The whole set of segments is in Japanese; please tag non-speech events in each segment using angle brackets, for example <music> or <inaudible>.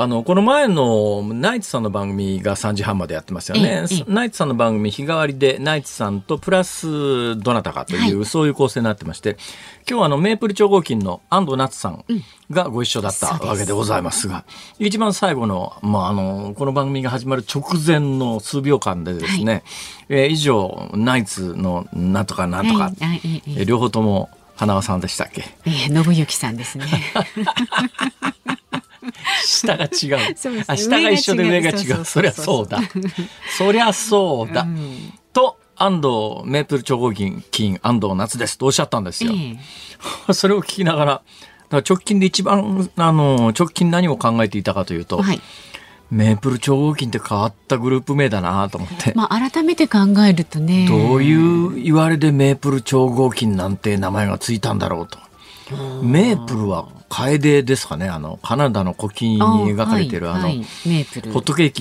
あの、この前のナイツさんの番組が3時半までやってますよね。えええナイツさんの番組日替わりでナイツさんとプラスどなたかという、はそういう構成になってまして、今日はあのメープル超合金の安藤夏さんがご一緒だったわけでございますが、一番最後の、まあ、あの、この番組が始まる直前の数秒間でですね、えー以上、ナイツのなんとかなんとか、はい。両方とも花輪さんでしたっけ？ええ信行さんですね。<laughs> <laughs> 下が違う。<laughs> そうですあ下が一緒で上が違う。<laughs> そりゃそうだ。そりゃそうだ。うんと、安藤メープル超合金、金安藤夏ですとおっしゃったんですよ。ええそれを聞きながら、だから直近で一番、あの、直近何を考えていたかというと、はい。メープル超合金って変わったグループ名だなと思って。まあ改めて考えるとね。どういう言われでメープル超合金なんて名前がついたんだろうと。メープルは楓ですかねあの、カナダの国旗に描かれてるあの、はいはいメープル。ホットケー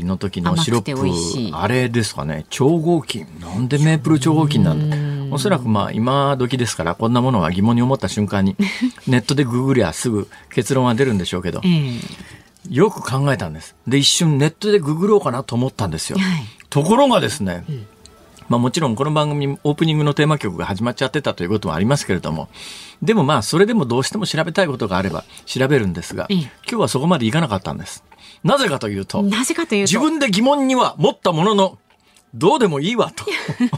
キの時のシロップ、あれですかね、超合金。なんでメープル超合金なんだおそらくまあ今時ですから、こんなものは疑問に思った瞬間に、<laughs> ネットでググりゃすぐ結論は出るんでしょうけどえ、えよく考えたんです。で、一瞬ネットでググろうかなと思ったんですよ。はい。ところがですね、まあもちろんこの番組オープニングのテーマ曲が始まっちゃってたということもありますけれども、でもまあそれでもどうしても調べたいことがあれば調べるんですが、ええ今日はそこまでいかなかったんです。なぜかというと、なぜかというと。自分で疑問には持ったものの、どうでもいいわと。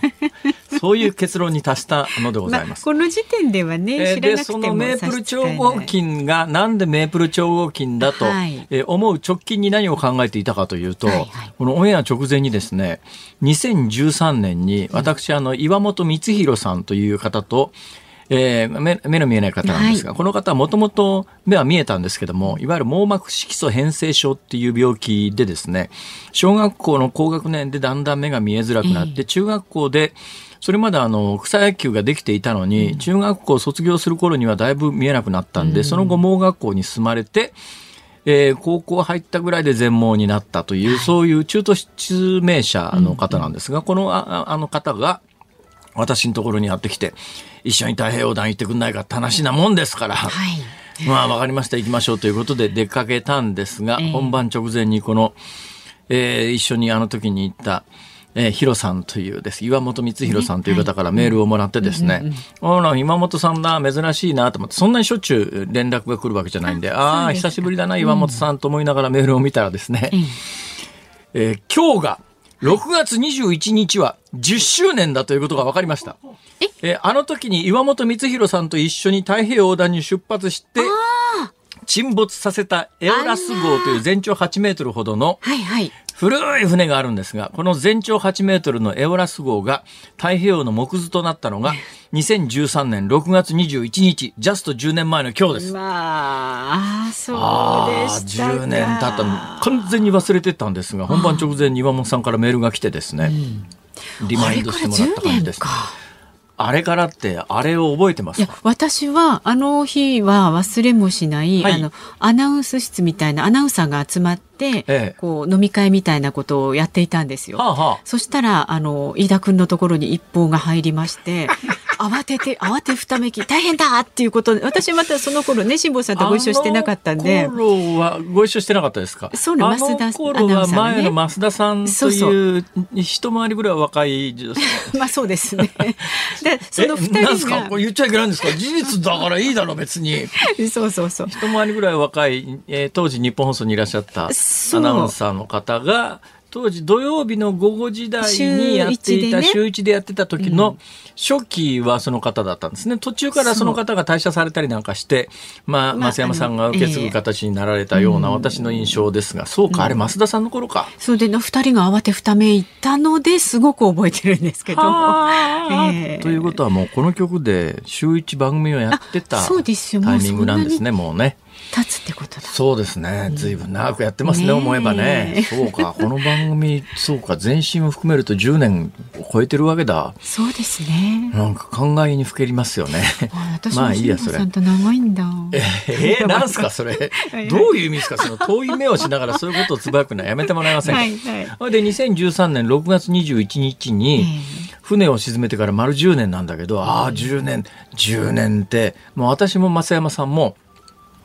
<laughs> そういう結論に達したのでございます。この時点ではね、えーで、知らなくてもそのメープル超合金がなんでメープル超合金だと、はい。えー思う直近に何を考えていたかというと、はいはい。このオンエア直前にですね、2013年に私、あの、岩本光弘さんという方と、えー目目の見えない方なんですが、この方はもともと目は見えたんですけども、いわゆる網膜色素変性症っていう病気でですね、小学校の高学年でだんだん目が見えづらくなって、中学校で、それまであの草野球ができていたのに、中学校を卒業する頃にはだいぶ見えなくなったんで、その後盲学校に進まれて、えー高校入ったぐらいで全盲になったという、そういう中途失明者の方なんですが、このあああの方が、私のところにやってきて、一緒に太平洋団行ってくんないかって話なもんですから、はい。まあわかりました、行きましょうということで出かけたんですが、ええ。本番直前にこの、えー一緒にあの時に行った、えー、ヒロさんというです、岩本光弘さんという方からメールをもらってですね、あら、今本さんだ、珍しいなと思って、そんなにしょっちゅう連絡が来るわけじゃないんで、ああー、久しぶりだな、岩本さんと思いながらメールを見たらですね、えー今日が、6月21日は10周年だということが分かりました。え？ーあの時に岩本光弘さんと一緒に太平洋横断に出発して、沈没させたエオラス号という全長8メートルほどのはいはい。古い船があるんですが、この全長8メートルのエオラス号が太平洋の木図となったのが <laughs> 2013年6月21日、ジャスト10年前の今日です。まあ、そうあであしたか。10年経った。の完全に忘れてたんですが本番直前に岩本さんからメールが来てですね、リマインドしてもらった感じですあれから10年かあれからってあれを覚えてますいやか私はあの日は忘れもしない、はい。あのアナウンス室みたいなアナウンサーが集まって、ええ。こう飲み会みたいなことをやっていたんですよ。はあはあ。そしたらあの飯田君のところに一報が入りまして <laughs> 慌てて慌てふためき大変だっていうことで私またその頃ね辛坊さんとご一緒してなかったんで。あの頃はご一緒してなかったですか？そうねあの増田頃は前の増田さんという一回りぐらい若い <laughs> まあそうですね。<laughs> でその二人が。か？これ言っちゃいけないんですか？事実だからいいだろ別に。そうそうそう。一回りぐらい若い、えー当時日本放送にいらっしゃったアナウンサーの方が当時土曜日の午後時代にやっていた週一で,、やってた時の初期はその方だったんですね。途中からその方が退社されたりなんかして、まあ、増山さんが受け継ぐ形になられたような私の印象ですが、そうか、あれ増田さんの頃か。そうで、二人が慌てふためいったのですごく覚えてるんですけど。えー、ということはもうこの曲で週一番組をやってたタイミングなんですね、もうね。経つってことだ。そうですね。随分長くやってますね、ね思えばね。<laughs> そうか。この番組そうか。全身を含めると10年を超えてるわけだ。そうですね。なんか考えにふけりますよね。<laughs> まあいいやそれ。さんと長いんだ。え <laughs> ー、なんすかそれ。どういう意味ですかその遠い目をしながらそういうことをつぶやくのはやめてもらえませんか、はいはい、で2013年6月21日に、船を沈めてから丸10年なんだけど、ああ、10年、10年って、もう私も増山さんも、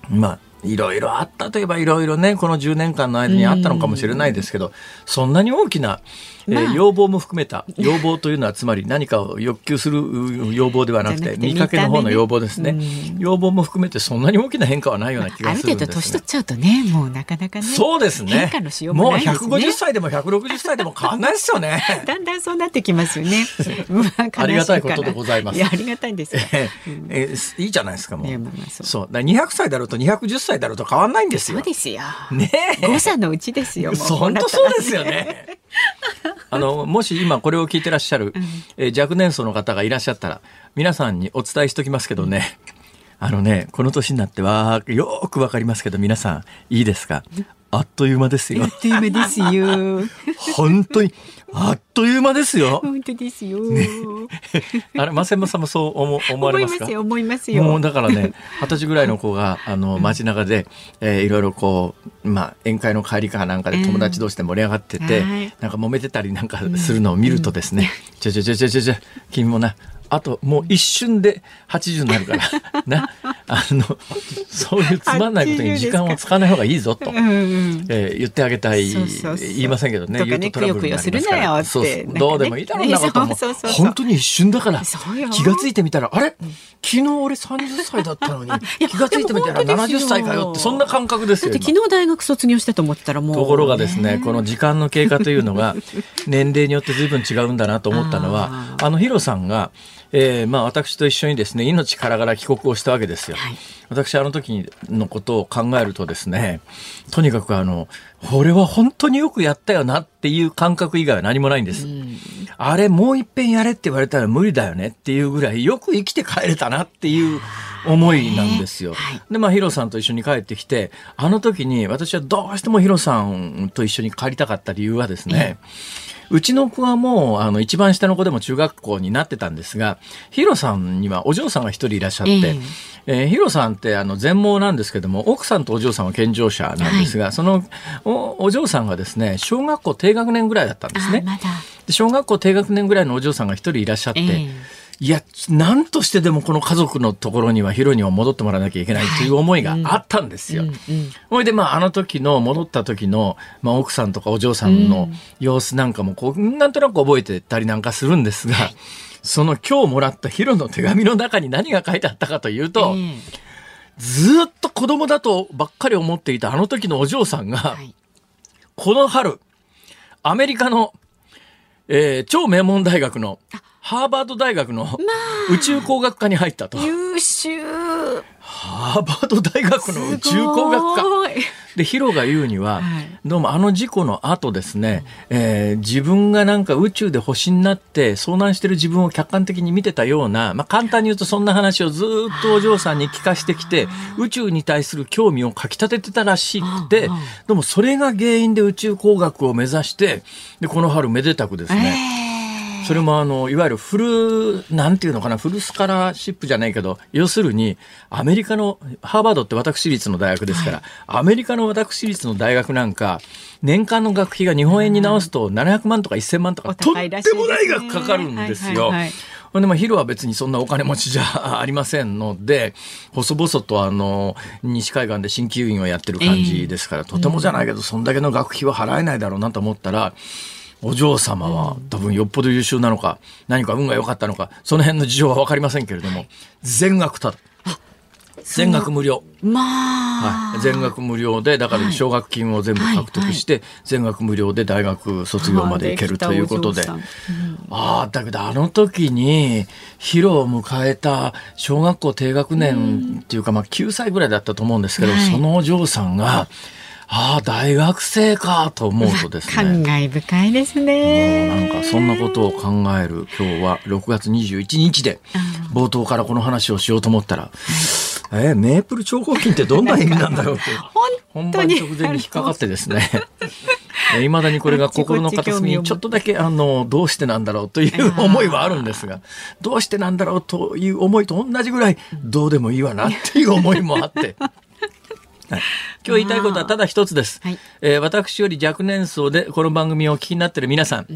まあ、いろいろあったといえばいろいろね、この10年間の間にあったのかもしれないですけど、そんなに大きな、えー、要望も含めた、要望というのはつまり何かを欲求する要望ではなくて、見かけの方の要望ですね。要望も含めてそんなに大きな変化はないような気がするんです、ね、ある程度年取っちゃうとね、もうなかなかね。そうですね。変化のしようもないですね。もう150歳でも160歳でも変わんないですよね。<laughs> だんだんそうなってきますよね。<laughs> ありがたいことでございます。いや、ありがたいんですよ。えー、えー、いいじゃないですか、もう。そう。だ200歳だろうと210歳だろうと変わんないんですよ。そうですよ。ね誤差のうちですよ。<laughs> 本当そうですよね。<laughs> あのもし今これを聞いてらっしゃる、えー、若年層の方がいらっしゃったら皆さんにお伝えしておきますけどね、あのねこの年になってはよくわかりますけど皆さんいいですか？あっという間ですよ。あっという間ですよ。本当にあっという間ですよ。本当ですよ。ね、あれ、松山さんもそう思思われますか？思いますよ、思いますよ。もうだからね、二十歳ぐらいの子があの街中で、えー、いろいろこうまあ宴会の帰りかなんかで友達同士で盛り上がってて、なんか揉めてたりなんかするのを見るとですね、ちょちょちょちょちょちょ君もなあともう一瞬で80になるから。な <laughs> あのそういうつまんないことに時間を使わない方がいいぞと、うん、えー、言ってあげたい。言いませんけどね。言うとトラブルになりますから。そうどうでもいいだろうなことも。<laughs> 本当に一瞬だから。気が付いてみたらあれ？昨日俺30歳だったのに <laughs> 気が付いてみたら70歳かよってそんな感覚ですよ昨日大学卒業したと思ったらもうところがですねこの時間の経過というのが年齢によって随分違うんだなと思ったのはあのヒロさんがえー、まあ私と一緒にですね命からがら帰国をしたわけですよ。はい、私あの時のことを考えるとですねとにかくあのこれは本当によくやったよなっていう感覚以外は何もないんです。あれもう一遍やれって言われたら無理だよねっていうぐらいよく生きて帰れたなっていう思いなんですよ。はい、でまあヒロさんと一緒に帰ってきてあの時に私はどうしてもヒロさんと一緒に帰りたかった理由はですね、うちの子はもう、あの、一番下の子でも中学校になってたんですが、ヒロさんにはお嬢さんが一人いらっしゃって、えー、えー、ヒロさんってあの全盲なんですけども、奥さんとお嬢さんは健常者なんですが、はい、そのおお嬢さんがですね、小学校低学年ぐらいだったんですね。ま、小学校低学年ぐらいのお嬢さんが一人いらっしゃって、えーいや、何としてでもこの家族のところにはヒロには戻ってもらわなきゃいけないという思いがあったんですよ。はいうんうん。ほいで、まあ、あの時の、戻った時の、まあ、奥さんとかお嬢さんの様子なんかも、こう、なんとなく覚えてたりなんかするんですが、その今日もらったヒロの手紙の中に何が書いてあったかというと、ずっと子供だとばっかり思っていたあの時のお嬢さんが、はい、この春、アメリカの、えー、超名門大学の、ハーバード大学の宇宙工学科に入ったと。優秀ハーバード大学の宇宙工学科。で、ヒロが言うには、はい、どうもあの事故の後ですね、えー、自分がなんか宇宙で星になって遭難してる自分を客観的に見てたような、まあ簡単に言うとそんな話をずっとお嬢さんに聞かしてきて、宇宙に対する興味をかき立ててたらしくて、どうもそれが原因で宇宙工学を目指して、で、この春めでたくですね、えーそれもあのいわゆるフルなんていうのかなフルスカラーシップじゃないけど要するにアメリカのハーバードって私立の大学ですから、はい、アメリカの私立の大学なんか年間の学費が日本円に直すと700万とか1000万とかとんでもない額かかるんですよ。でもヒロは別にそんなお金持ちじゃ <laughs> ありませんので細々とあの西海岸で鍼灸院をやってる感じですから、えー、とてもじゃないけど、そんだけの学費は払えないだろうなと思ったら。お嬢様は多分よっぽど優秀なのか、何か運が良かったのか、その辺の事情は分かりませんけれども、全額ただ。全額無料。まあ、はい、全額無料でだから奨学金を全部獲得して、全額無料で大学卒業まで行けるということで、ああだけどあの時にヒロを迎えた小学校低学年っていうか、まあ、9歳ぐらいだったと思うんですけど、はい、そのお嬢さんが。ああ、大学生かと思うとですね。感慨深いですね。なんかそんなことを考える今日は6月21日で、冒頭からこの話をしようと思ったら、えー、メープル超合金ってどんな意味なんだろうって <laughs> 本番直前に引っかかってですねいまだにこれが <laughs> 心の片隅にちょっとだけあのどうしてなんだろうという思いはあるんですがどうしてなんだろうという思いと同じぐらいどうでもいいわなっていう思いもあって。はい、今日言いたいことはただ一つです、はい、えー、私より若年層でこの番組をお聞きになっている皆さん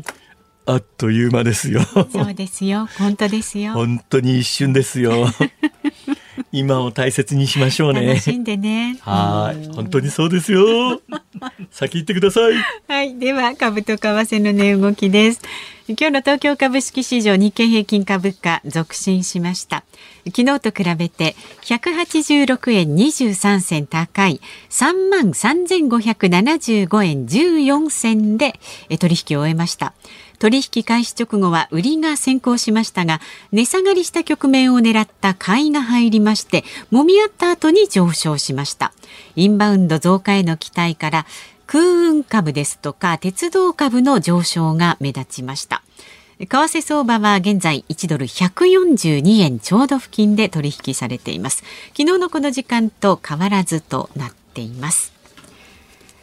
あっという間ですよそうですよ本当ですよ本当に一瞬ですよ <laughs> 今を大切にしましょうね。楽しんでね。はい、本当にそうですよ。<laughs> 先行ってください。はい、では株と為替の値動きです。今日の東京株式市場日経平均株価続伸しました。昨日と比べて186円23銭高い3万3575円14銭で取引を終えました。取引開始直後は売りが先行しましたが値下がりした局面を狙った買いが入りまして揉み合った後に上昇しましたインバウンド増加への期待から空運株ですとか鉄道株の上昇が目立ちました為替相場は現在1ドル142円ちょうど付近で取引されています昨日のこの時間と変わらずとなっています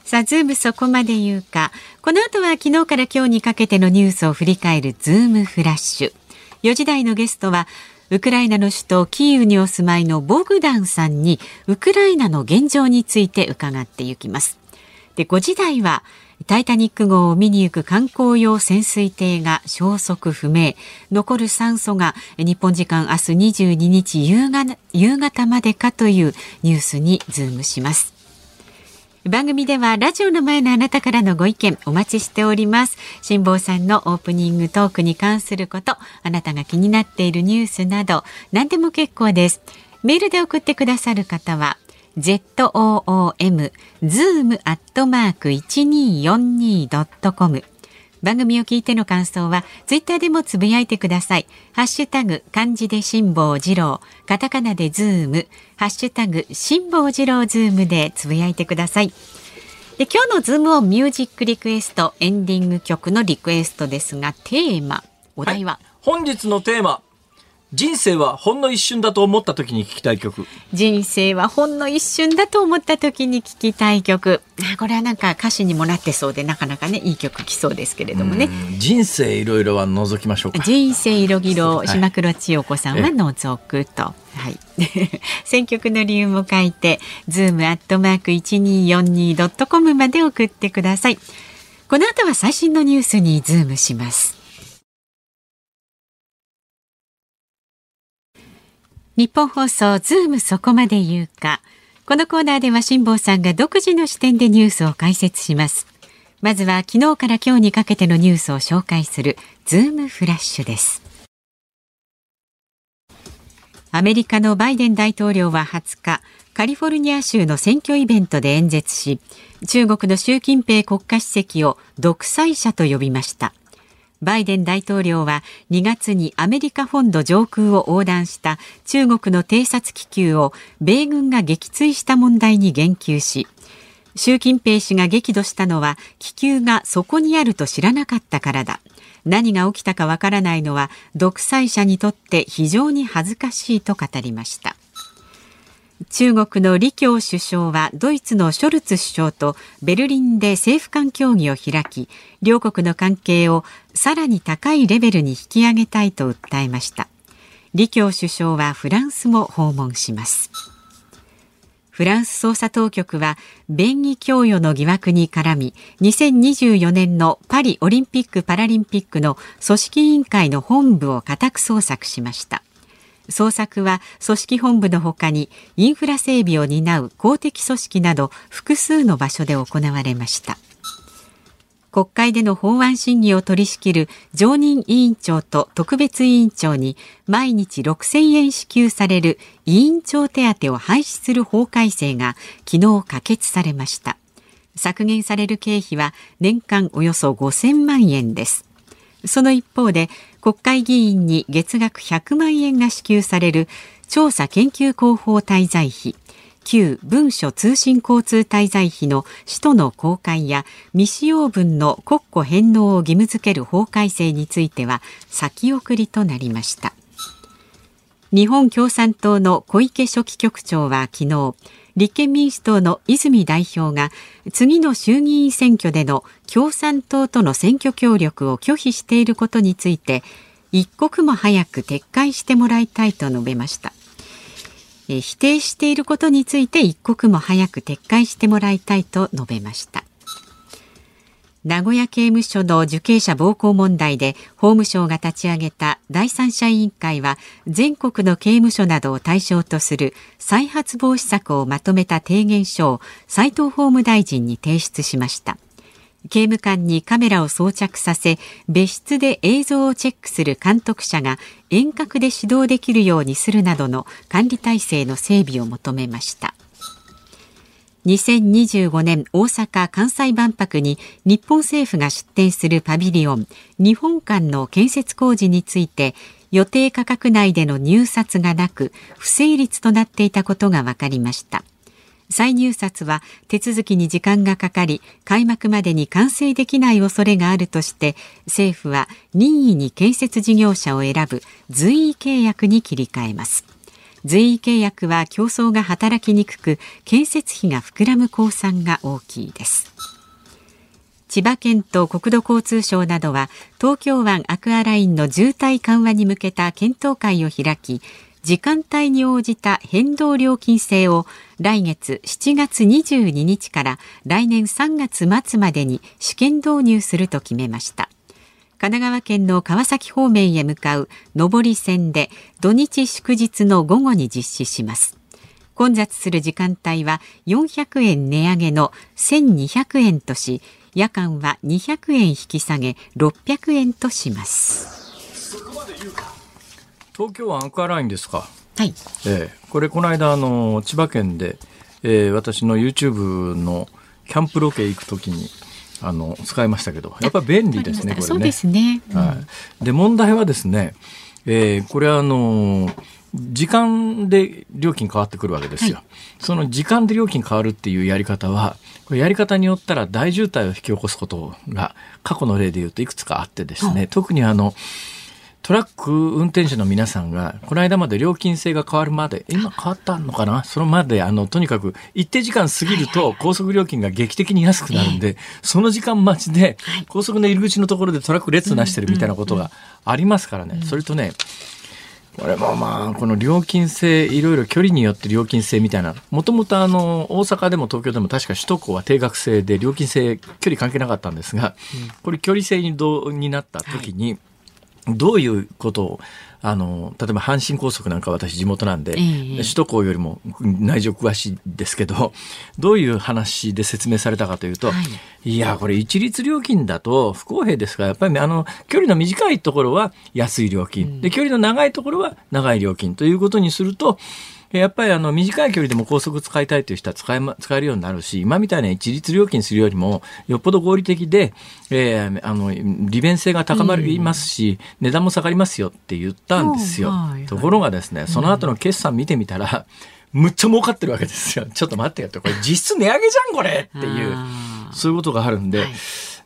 さあ、ズームそこまで言うか。この後は昨日から今日にかけてのニュースを振り返るズームフラッシュ。4時台のゲストは、ウクライナの首都キーウにお住まいのボグダンさんに、ウクライナの現状について伺っていきます。で、5時台は、タイタニック号を見に行く観光用潜水艇が消息不明。残る酸素が日本時間明日22日夕方夕方までかというニュースにズームします。番組ではラジオの前のあなたからのご意見お待ちしております辛坊さんのオープニングトークに関することあなたが気になっているニュースなど何でも結構ですメールで送ってくださる方は zoom zoom アットマーク 1242.com 番組を聞いての感想はツイッターでもつぶやいてください。ハッシュタグ漢字で辛坊治郎、カタカナでズーム、ハッシュタグ辛坊治郎ズームでつぶやいてください。で今日のズームをミュージックリクエストエンディング曲のリクエストですがテーマお題は、はい、本日のテーマ人生はほんの一瞬だと思った時に聞きたい曲。人生はほんの一瞬だと思った時に聞きたい曲。これはなんか歌詞にもなってそうでなかなかねいい曲きそうですけれどもね。人生いろいろは除きましょうか。人生いろいろ島倉千代子さんは除くと、はい、<laughs> 選曲の理由も書いてズームアットマーク一二四二ドットコムまで送ってください。この後は最新のニュースにズームしますニッポン放送ズームそこまで言うか。このコーナーでは辛坊さんが独自の視点でニュースを解説します。まずは昨日から今日にかけてのニュースを紹介するズームフラッシュです。アメリカのバイデン大統領は20日、カリフォルニア州の選挙イベントで演説し、中国の習近平国家主席を独裁者と呼びました。バイデン大統領は2月にアメリカ本土上空を横断した中国の偵察気球を米軍が撃墜した問題に言及し習近平氏が激怒したのは気球がそこにあると知らなかったからだ。何が起きたかわからないのは独裁者にとって非常に恥ずかしいと語りました。中国の李強首相はドイツのショルツ首相とベルリンで政府間協議を開き両国の関係をさらに高いレベルに引き上げたいと訴えました。李強首相はフランスも訪問します。フランス捜査当局は便宜供与の疑惑に絡み2024年のパリオリンピック・パラリンピックの組織委員会の本部を家宅捜索しました。捜索は組織本部のほかにインフラ整備を担う公的組織など複数の場所で行われました。国会での法案審議を取り仕切る常任委員長と特別委員長に毎日6000円支給される委員長手当を廃止する法改正が昨日可決されました。削減される経費は年間およそ5000万円です。その一方で国会議員に月額100万円が支給される調査研究広報滞在費旧文書通信交通滞在費の使途の公開や未使用分の国庫返納を義務付ける法改正については先送りとなりました。日本共産党の小池書記局長は昨日立憲民主党の泉代表が次の衆議院選挙での共産党との選挙協力を拒否していることについて一刻も早く撤回してもらいたいと述べました。否定していることについて一刻も早く撤回してもらいたいと述べました。名古屋刑務所の受刑者暴行問題で法務省が立ち上げた第三者委員会は全国の刑務所などを対象とする再発防止策をまとめた提言書を斉藤法務大臣に提出しました。刑務官にカメラを装着させ別室で映像をチェックする監督者が遠隔で指導できるようにするなどの管理体制の整備を求めました。2025年大阪・関西万博に日本政府が出展するパビリオン日本館の建設工事について予定価格内での入札がなく不成立となっていたことが分かりました。再入札は手続きに時間がかかり開幕までに完成できない恐れがあるとして政府は任意に建設事業者を選ぶ随意契約に切り替えます。随意契約は競争が働きにくく建設費が膨らむ公算が大きいです。千葉県と国土交通省などは東京湾アクアラインの渋滞緩和に向けた検討会を開き時間帯に応じた変動料金制を来月7月22日から来年3月末までに試験導入すると決めました。神奈川県の川崎方面へ向かう上り線で土日祝日の午後に実施します混雑する時間帯は400円値上げの1200円とし夜間は200円引き下げ600円とします東京湾アクアラインですか？はい。えー、これこの間あの千葉県で、えー、私の YouTube のキャンプロケ行くときに。あの使いましたけどやっぱり便利ですねこれね。そうですね。うん、はい。で問題はですね、えー、これはあの時間で料金変わってくるわけですよ、はい、その時間で料金変わるっていうやり方はこれやり方によったら大渋滞を引き起こすことが過去の例で言うといくつかあってですね、特にあのトラック運転手の皆さんが、この間まで料金制が変わるまで、今変わったのかな？そのまで、あの、とにかく一定時間過ぎると高速料金が劇的に安くなるんで、その時間待ちで、高速の入り口のところでトラック列なしてるみたいなことがありますからね。それとね、これもまあ、この料金制、いろいろ距離によって料金制みたいな、もともとあの、大阪でも東京でも確か首都高は定額制で料金制、距離関係なかったんですが、これ距離制にどになった時に、どういうことをあの例えば阪神高速なんか私地元なんで、えー、首都高よりも内情詳しいですけどどういう話で説明されたかというと、はい、いやこれ一律料金だと不公平ですからやっぱりあの距離の短いところは安い料金、うん、で距離の長いところは長い料金ということにするとやっぱりあの短い距離でも高速使いたいという人は使え,、ま、使えるようになるし、今みたいな一律料金するよりも、よっぽど合理的で、えー、あの利便性が高まりますし、うん、値段も下がりますよって言ったんですよ。はいはい、ところがですね、その後の決算見てみたら、むっちゃ儲かってるわけですよ。ちょっと待ってよって、これ実質値上げじゃん、これっていう、そういうことがあるんで、はい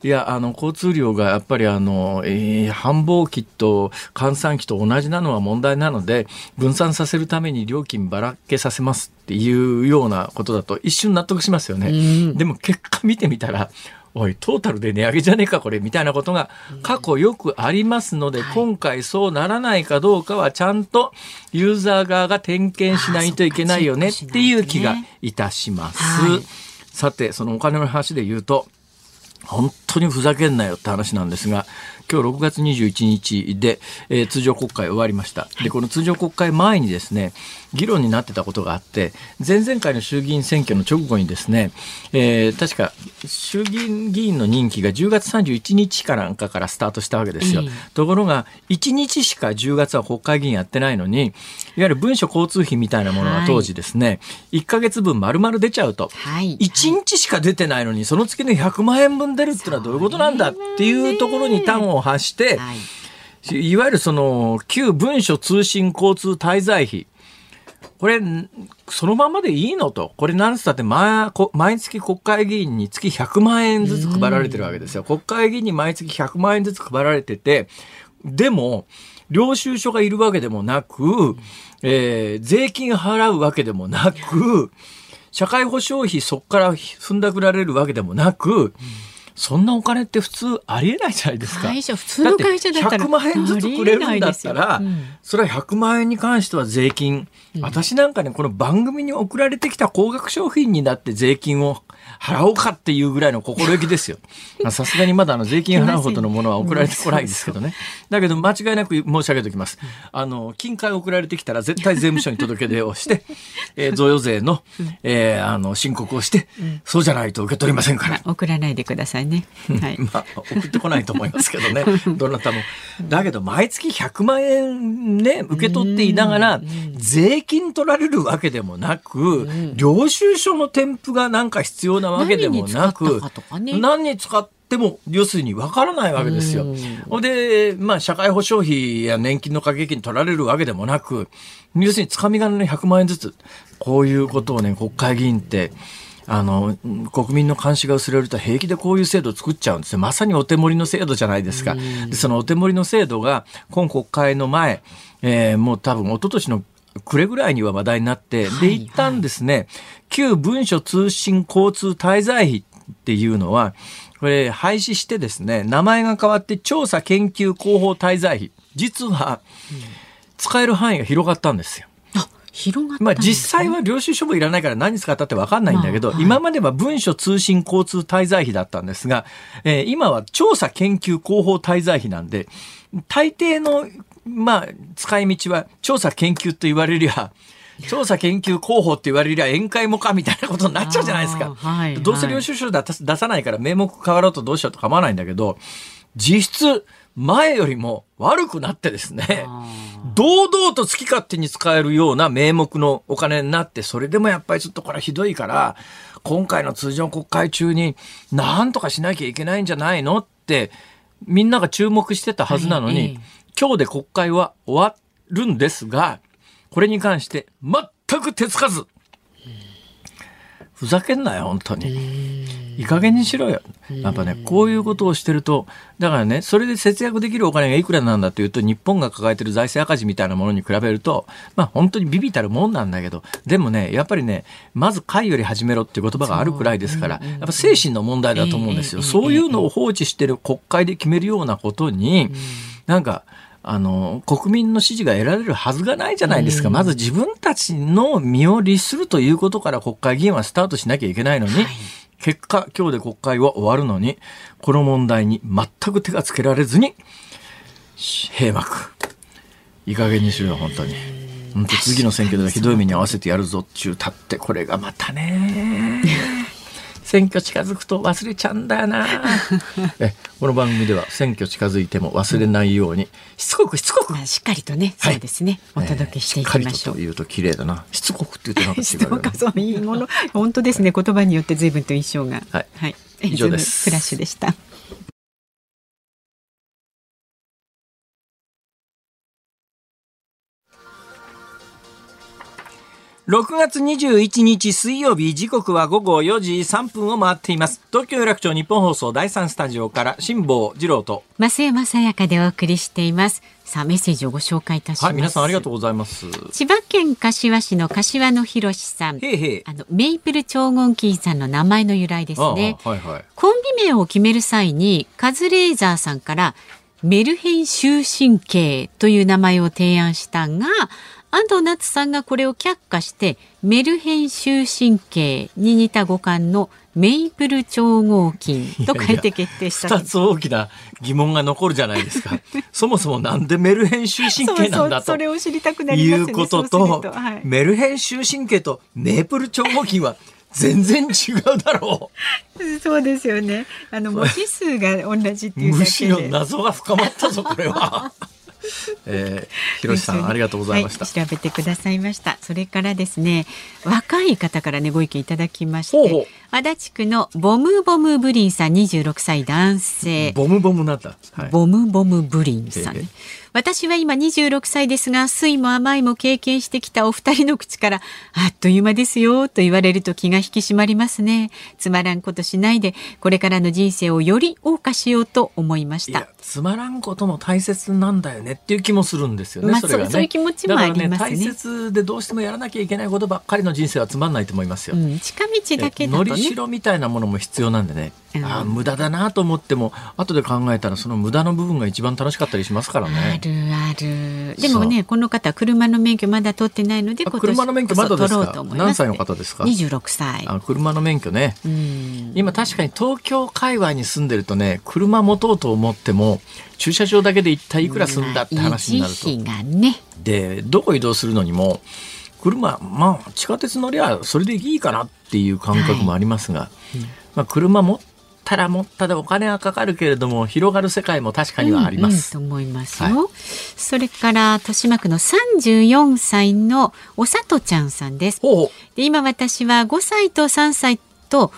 いや、あの、交通量がやっぱりあの、えー、繁忙期と換算期と同じなのは問題なので、分散させるために料金ばらけさせますっていうようなことだと一瞬納得しますよね。でも結果見てみたら、おい、トータルで値上げじゃねえか、これ、みたいなことが過去よくありますので、今回そうならないかどうかは、ちゃんとユーザー側が点検しないといけないよねっていう気がいたします。さて、そのお金の話で言うと、本当にふざけんなよって話なんですが、今日6月21日で、えー、通常国会終わりました。で、この通常国会前にですね、議論になってたことがあって、前々回の衆議院選挙の直後にですね、えー、確か衆議院議員の任期が10月31日かなんかからスタートしたわけですよ。ところが、1日しか10月は国会議員やってないのに、いわゆる文書交通費みたいなものが当時ですね、はい、1か月分丸々出ちゃうと、はい、1日しか出てないのに、その月の100万円分出るっていうのはどういうことなんだっていうところに端を発して、はい、いわゆるその旧文書通信交通滞在費これ、そのままでいいのと。これなんつったって、毎月国会議員に月100万円ずつ配られてるわけですよ。国会議員に毎月100万円ずつ配られてて、でも、領収書がいるわけでもなく、えー、税金払うわけでもなく、社会保障費そこから踏んだくられるわけでもなく、うんそんなお金って普通ありえないじゃないですか。会社普通の会社だったら。100万円ずつくれるんだったら、うん、それは100万円に関しては税金、うん、私なんかねこの番組に送られてきた高額商品になって税金を払おうかっていうぐらいの心意気ですよ。<laughs> さすがにまだあの税金払うほどのものは送られてこないですけどね。だけど間違いなく申し上げておきます。あの、金塊送られてきたら絶対税務署に届け出をして、えー、贈与税の、えー、あの、申告をして、そうじゃないと受け取りませんから。送らないでくださいね。はい。まあ、送ってこないと思いますけどね。<laughs> どなたも。だけど、毎月100万円ね、受け取っていながら、税金取られるわけでもなく、領収書の添付がなんか必要なわけでもなく、何に使っても要するにわからないわけですよ。で、まあ、社会保障費や年金の掛け金取られるわけでもなく、要するにつかみ金の100万円ずつ、こういうことをね、国会議員って、あの、国民の監視が薄れると平気でこういう制度を作っちゃうんですよ。まさにお手盛りの制度じゃないですか。でそのお手盛りの制度が今国会の前、えー、もう多分一昨年の暮れぐらいには話題になって、で、一旦ですね、旧文書通信交通滞在費っていうのは、これ廃止してですね、名前が変わって調査研究広報滞在費。実は、使える範囲が広がったんですよ。広がまあ実際は領収書もいらないから何使ったって分かんないんだけど、まあはい、今までは文書通信交通滞在費だったんですが、えー、今は調査研究広報滞在費なんで、大抵のまあ、使い道は調査研究と言われりゃ、調査研究広報って言われりゃ宴会もかみたいなことになっちゃうじゃないですか。はい、どうせ領収書出さないから名目変わろうとどうしようと構わないんだけど、実質前よりも悪くなってですね、堂々と好き勝手に使えるような名目のお金になって、それでもやっぱりちょっとこれひどいから、今回の通常国会中に何とかしなきゃいけないんじゃないのって、みんなが注目してたはずなのに、はい今日で国会は終わるんですが、これに関して全く手つかず。ふざけんなよ、本当に。いい加減にしろよ。やっぱね、こういうことをしてると、だからね、それで節約できるお金がいくらなんだというと、日本が抱えてる財政赤字みたいなものに比べると、まあ本当にビビたるもんなんだけど、でもね、やっぱりね、まず会より始めろっていう言葉があるくらいですから、やっぱ精神の問題だと思うんですよ。そういうのを放置してる国会で決めるようなことに、なんか、あの、国民の支持が得られるはずがないじゃないですか。まず自分たちの身を律するということから国会議員はスタートしなきゃいけないのに、はい、結果、今日で国会は終わるのに、この問題に全く手がつけられずに、閉幕。いい加減にしろよ、本当に。本当次の選挙ではひどい目に合わせてやるぞっちゅうたって、これがまたね。選挙近づくと忘れちゃうんだよな。<laughs> えこの番組では選挙近づいても忘れないようにしつこくしつこく。しっかりとね、そうですね、お届けしていきましょう、と言うと綺麗だな。しつこくって言ってなかったしつこくそういいもの。<laughs> 本当ですね。言葉によって随分と印象が。はい、はい、以上です。フラッシュでした6月21日水曜日時刻は午後4時3分を回っています。東京有楽町日本放送第3スタジオから辛坊治郎と。増山さやかでお送りしています。さあメッセージをご紹介いたします、はい、皆さんありがとうございます。千葉県柏市の柏野博さん。へへあのメイプル超合金さんの名前の由来ですね。はいはい、コンビ名を決める際にカズレーザーさんからメルヘン終身刑という名前を提案したが安藤夏さんがこれを却下してメルヘン終身刑に似た語感のメイプル超合金と書いて決定した二つ大きな疑問が残るじゃないですか。<laughs> そもそもなんでメルヘン終身刑なんだと。いうことと、はい、メルヘン終身刑とメープル超合金は全然違うだろう。<laughs> そうですよね。あの文字数が同じっていうだけで。むしろ謎が深まったぞこれは。<laughs> <laughs> えー、ひろしさんありがとうございました、はい、調べてくださいました。それからですね若い方からねご意見いただきまして足立区のボムボムブリンさん26歳男性ボムボムなんだ、はい、ボムボムブリンさん、えー私は今26歳ですが、酸いも甘いも経験してきたお二人の口から、あっという間ですよ、と言われると気が引き締まりますね。つまらんことしないで、これからの人生をより謳歌しようと思いました。つまらんことも大切なんだよねっていう気もするんですよね。まあ、それがね。そういう気持ちもありますね。大切でどうしてもやらなきゃいけないことばっかりの人生はつまんないと思いますよ。うん、近道だけだと、ね、しろみたいなものも必要なんでね。あ無駄だなと思っても後で考えたらその無駄の部分が一番楽しかったりしますからね。あるある。でもねこの方車の免許まだ取ってないので車の免許まだですか？何歳の方ですか？二十六歳。あ車の免許ね。今確かに東京界隈に住んでるとね車持とうと思っても駐車場だけで一体いくらすんだって話になると。ね、でどこ移動するのにも車まあ地下鉄乗りゃそれでいいかなっていう感覚もありますが、はい、まあ車持ったら持ったでお金はかかるけれども広がる世界も確かにはあります。うんうん、と思いますよ。はい、それから豊島区の34歳のおさとちゃんさんです。で今私は5歳と3歳と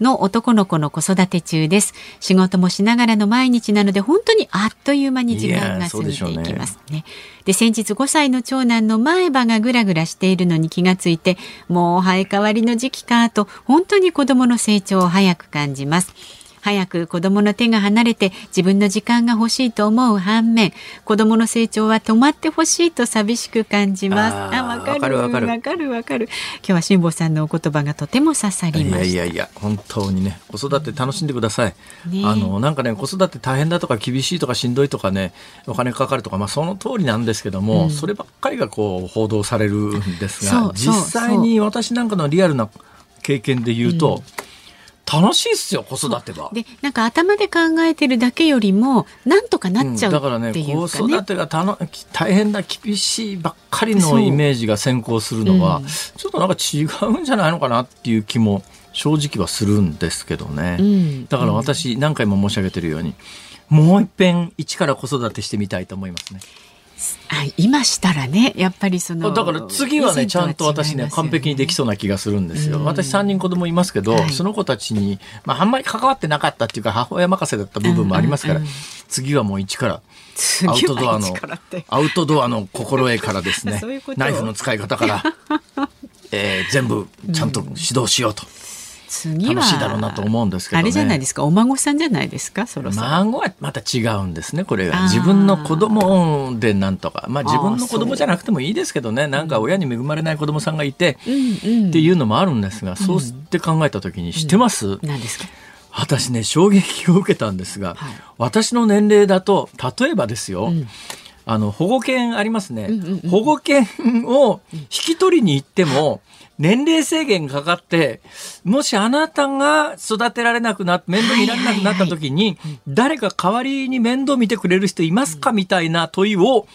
の男の子の子育て中です。仕事もしながらの毎日なので本当にあっという間に時間が過ぎていきますね。で、先日5歳の長男の前歯がぐらぐらしているのに気がついて、もう生え変わりの時期かと本当に子どもの成長を早く感じます。早く子供の手が離れて自分の時間が欲しいと思う反面子供の成長は止まってほしいと寂しく感じます。あわかるわかる。わかるわかる。今日は辛坊さんのお言葉がとても刺さりましいやいやいや本当にね子育て楽しんでください、ね、あのなんかね子育て大変だとか厳しいとかしんどいとかねお金かかるとかまあその通りなんですけども、うん、そればっかりがこう報道されるんですが実際に私なんかのリアルな経験で言うと、うん楽しいっすよ子育てが。でなんか頭で考えてるだけよりもなんとかなっちゃう、ねうん、だからね子育てがたの大変な厳しいばっかりのイメージが先行するのは、うん、ちょっとなんか違うんじゃないのかなっていう気も正直はするんですけどね。うん、だから私何回も申し上げてるように、もう一遍一から子育てしてみたいと思いますね。あ今したらねやっぱりそのだから次はねちゃんと私ね完璧にできそうな気がするんですよ、うん、私3人子供いますけど、はい、その子たちに、まあ、あんまり関わってなかったっていうか母親任せだった部分もありますから、うんうんうん、次はもう一からアウトドアのアウトドアの心得からですね。<laughs> ナイフの使い方から、<laughs> えー、全部ちゃんと指導しようと。次は。楽しいだろうなと思うんですけど、ね、あれじゃないですか？お孫さんじゃないですか？そろそろ。孫はまた違うんですねこれが。自分の子供でなんとか。まあ自分の子供じゃなくてもいいですけどね。なんか親に恵まれない子供さんがいて、うん、っていうのもあるんですが、そうして考えた時に知ってます、うん、何ですか？私ね衝撃を受けたんですが、はい、私の年齢だと例えばですよ、うん。あの保護犬ありますね、うんうんうん、保護犬を引き取りに行っても、年齢制限かかって、もしあなたが育てられなくなって、面倒見られなくなった時に、誰か代わりに面倒見てくれる人いますかみたいな問いを、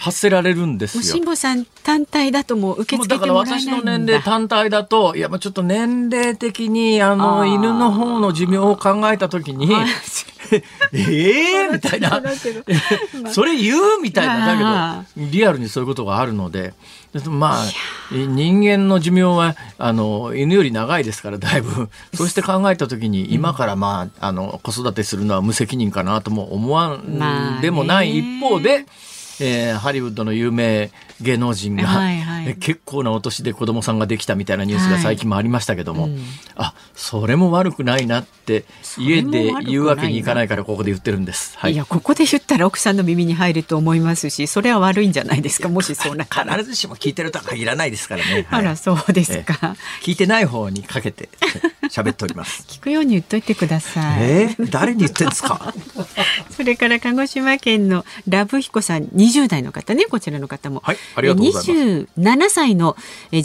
発せられるんですよ。辛坊さん単体だともう受け付けてもらえないんだ。だから私の年齢単体だと、いや、ちょっと年齢的に、あの、犬の方の寿命を考えたときに、え <laughs> えー、みたいな。<laughs> <laughs> それ言うみたいな。だけど、リアルにそういうことがあるので、まあ、人間の寿命は、あの、犬より長いですから、だいぶ。そうして考えたときに、今からまあ、あの、子育てするのは無責任かなとも思わんでもない一方で、えー、ハリウッドの有名芸能人が、はいはい、結構なお年で子供さんができたみたいなニュースが最近もありましたけども、はいうん、あそれも悪くないなって家で言うわけにいかないからここで言ってるんです。はい、いやここで言ったら奥さんの耳に入ると思いますしそれは悪いんじゃないですか？もしそうな必ずしも聞いてるとは限らないですからね。はい、あらそうですか、えー、聞いてない方にかけて喋っております。<laughs> 聞くように言っといてください。えー、誰に言ってんですか？<laughs> それから鹿児島県のラブヒコさん20代の方ねこちらの方も。はいありがとうございます。27歳の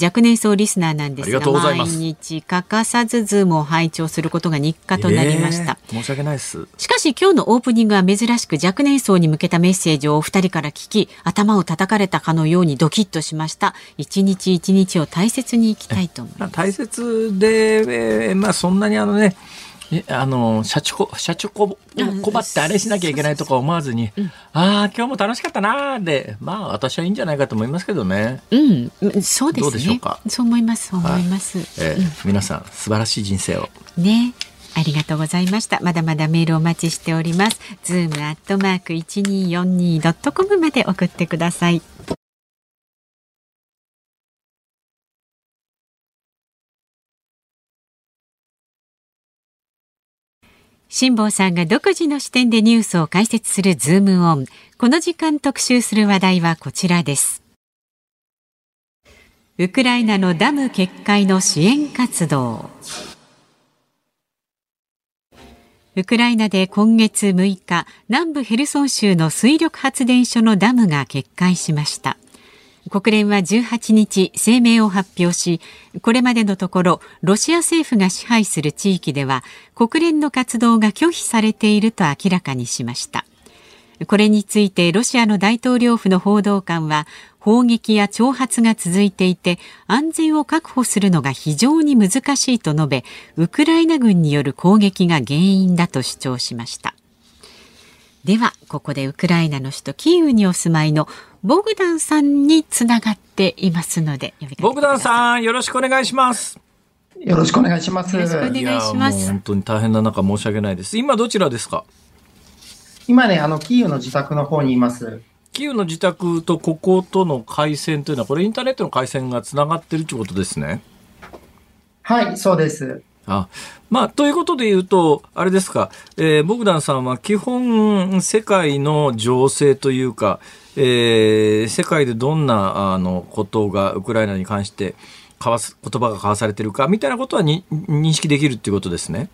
若年層リスナーなんですが毎日欠かさずズームを拝聴することが日課となりました、えー、申し訳ないです。しかし今日のオープニングは珍しく若年層に向けたメッセージをお二人から聞き頭を叩かれたかのようにドキッとしました。一日一日を大切に生きたいと思います。大切で、えー、まあそんなにあのねあの、社長、社長こ、困ってあれしなきゃいけないとか思わずに、ああ、今日も楽しかったなーで、まあ私はいいんじゃないかと思いますけどね。うん、そうですね。どうでしょうか？そう思います、そう思います。はい、えーうん、皆さん、素晴らしい人生を。ね。ありがとうございました。まだまだメールお待ちしております。ズームアットマーク一二四二ドットコムまで送ってください。辛坊さんが独自の視点でニュースを解説するズームオン。この時間特集する話題はこちらです。ウクライナのダム決壊の支援活動。ウクライナで今月6日、南部ヘルソン州の水力発電所のダムが決壊しました。国連は18日声明を発表しこれまでのところロシア政府が支配する地域では国連の活動が拒否されていると明らかにしました。これについてロシアの大統領府の報道官は砲撃や挑発が続いていて安全を確保するのが非常に難しいと述べウクライナ軍による攻撃が原因だと主張しました。ではここでウクライナの首都キーウにお住まいのボグダンさんにつながっていますのでボグダンさんよろしくお願いしますよろしくお願いします。よろしくお願いします。本当に大変な中申し訳ないです。今どちらですか？今ね、あの、キーウの自宅の方にいます。キーウの自宅とこことの回線というのは、これインターネットの回線がつながってるということですね。はい、そうです。あまあ、ということで言うと、あれですか、えー、ボグダンさんは基本、世界の情勢というか、えー、世界でどんなあのことがウクライナに関して交わす言葉が交わされてるかみたいなことはに認識できるということですね。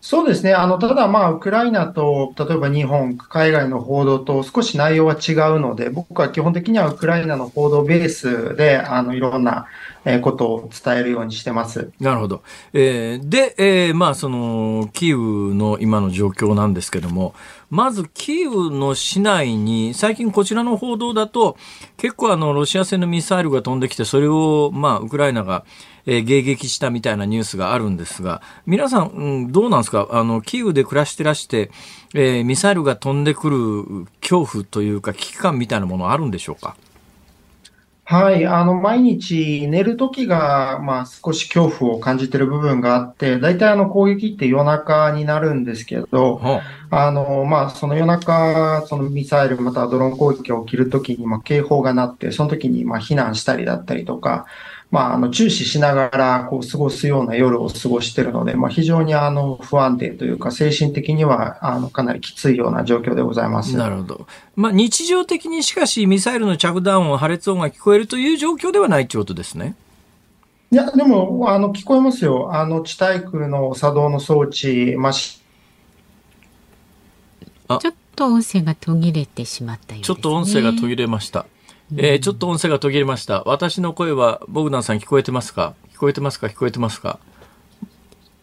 そうですね。あの、ただまあ、ウクライナと、例えば日本、海外の報道と少し内容は違うので、僕は基本的にはウクライナの報道ベースで、あの、いろんなえことを伝えるようにしてます。なるほど。えー、で、えー、まあ、その、キーウの今の状況なんですけども、まず、キーウの市内に、最近こちらの報道だと、結構あの、ロシア製のミサイルが飛んできて、それを、まあ、ウクライナが、えー、迎撃したみたいなニュースがあるんですが、皆さん、うん、どうなんですか？あの、キーウで暮らしてらして、えー、ミサイルが飛んでくる恐怖というか危機感みたいなものあるんでしょうか？はい、あの、毎日寝るときが、まあ、少し恐怖を感じている部分があって、大体あの、攻撃って夜中になるんですけど、あ。の、まあ、その夜中、そのミサイルまたはドローン攻撃が起きるときに、まあ、警報が鳴って、その時に、まあ、避難したりだったりとか、まあ、あの、注視しながら、こう、過ごすような夜を過ごしているので、まあ、非常に、あの、不安定というか、精神的には、あの、かなりきついような状況でございます。なるほど。まあ、日常的にしかし、ミサイルの着弾音、破裂音が聞こえるという状況ではないということですね。いや、でも、あの、聞こえますよ。あの、地対空の作動の装置、まあ、ちょっと音声が途切れてしまったようです、ね、ちょっと音声が途切れました。えー、ちょっと音声が途切れました。私の声は、ボグダンさん聞こえてますか？聞こえてますか？聞こえてますか？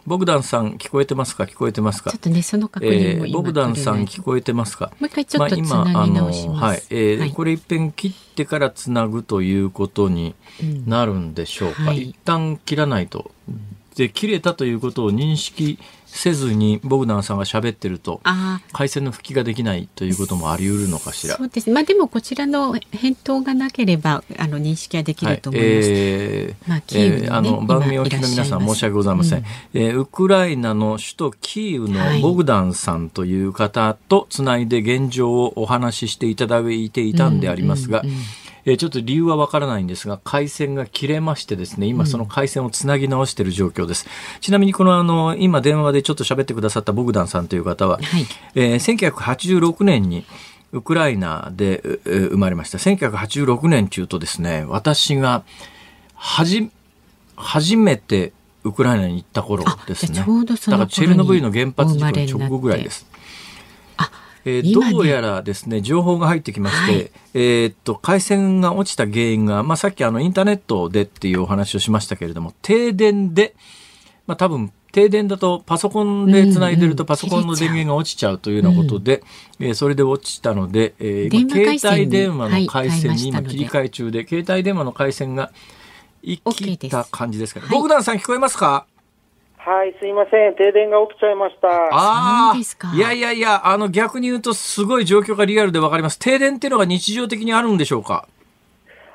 ボグダンさん聞こえてますか？聞こえてますか？ちょっとね、その確認も、えー、ボグダンさん聞こえてますか？もう一回ちょっとつなぎ直します。まあ、はい。えー、はい、これ一遍切ってからつなぐということになるんでしょうか？うんはい、一旦切らないと。で、切れたということを認識せずにボグダンさんが喋ってると回線の復帰ができないということもあり得るのかしら。そうです。まあでもこちらの返答がなければあの認識はできると思います。はい、えー、まあキーウ、ね、えー、あの番組をお聞きの皆さん申し訳ございません。うん、えー、ウクライナの首都キーウのボグダンさんという方とつないで現状をお話ししていただいていたんでありますが。うんうんうんえー、ちょっと理由はわからないんですが、回線が切れましてですね、今その回線をつなぎ直している状況です。うん、ちなみにこのあの、今電話でちょっと喋ってくださったボグダンさんという方は、はい、えー、1986年に、ウクライナで生まれました。1986年中とですね、私が、はじ、初めてウクライナに行った頃ですね。ちょうどだからチェルノブイリの原発事故の直後ぐらいです。えー、どうやらですね、情報が入ってきまして、はい、えー、っと、回線が落ちた原因が、まあ、さっきあの、インターネットでっていうお話をしましたけれども、停電で、まあ、多分、停電だとパソコンでつないでるとパソコンの電源が落ちちゃうというようなことで、うん、えー、それで落ちたので、えー、今携帯電話の回線に今切り替え中で、携帯電話の回線が生きた感じですけど、ボグダンさん聞こえますか？はい、すいません。停電が起きちゃいました。ああ、いやいやいや、あの、逆に言うと、すごい状況がリアルでわかります。停電っていうのが日常的にあるんでしょうか？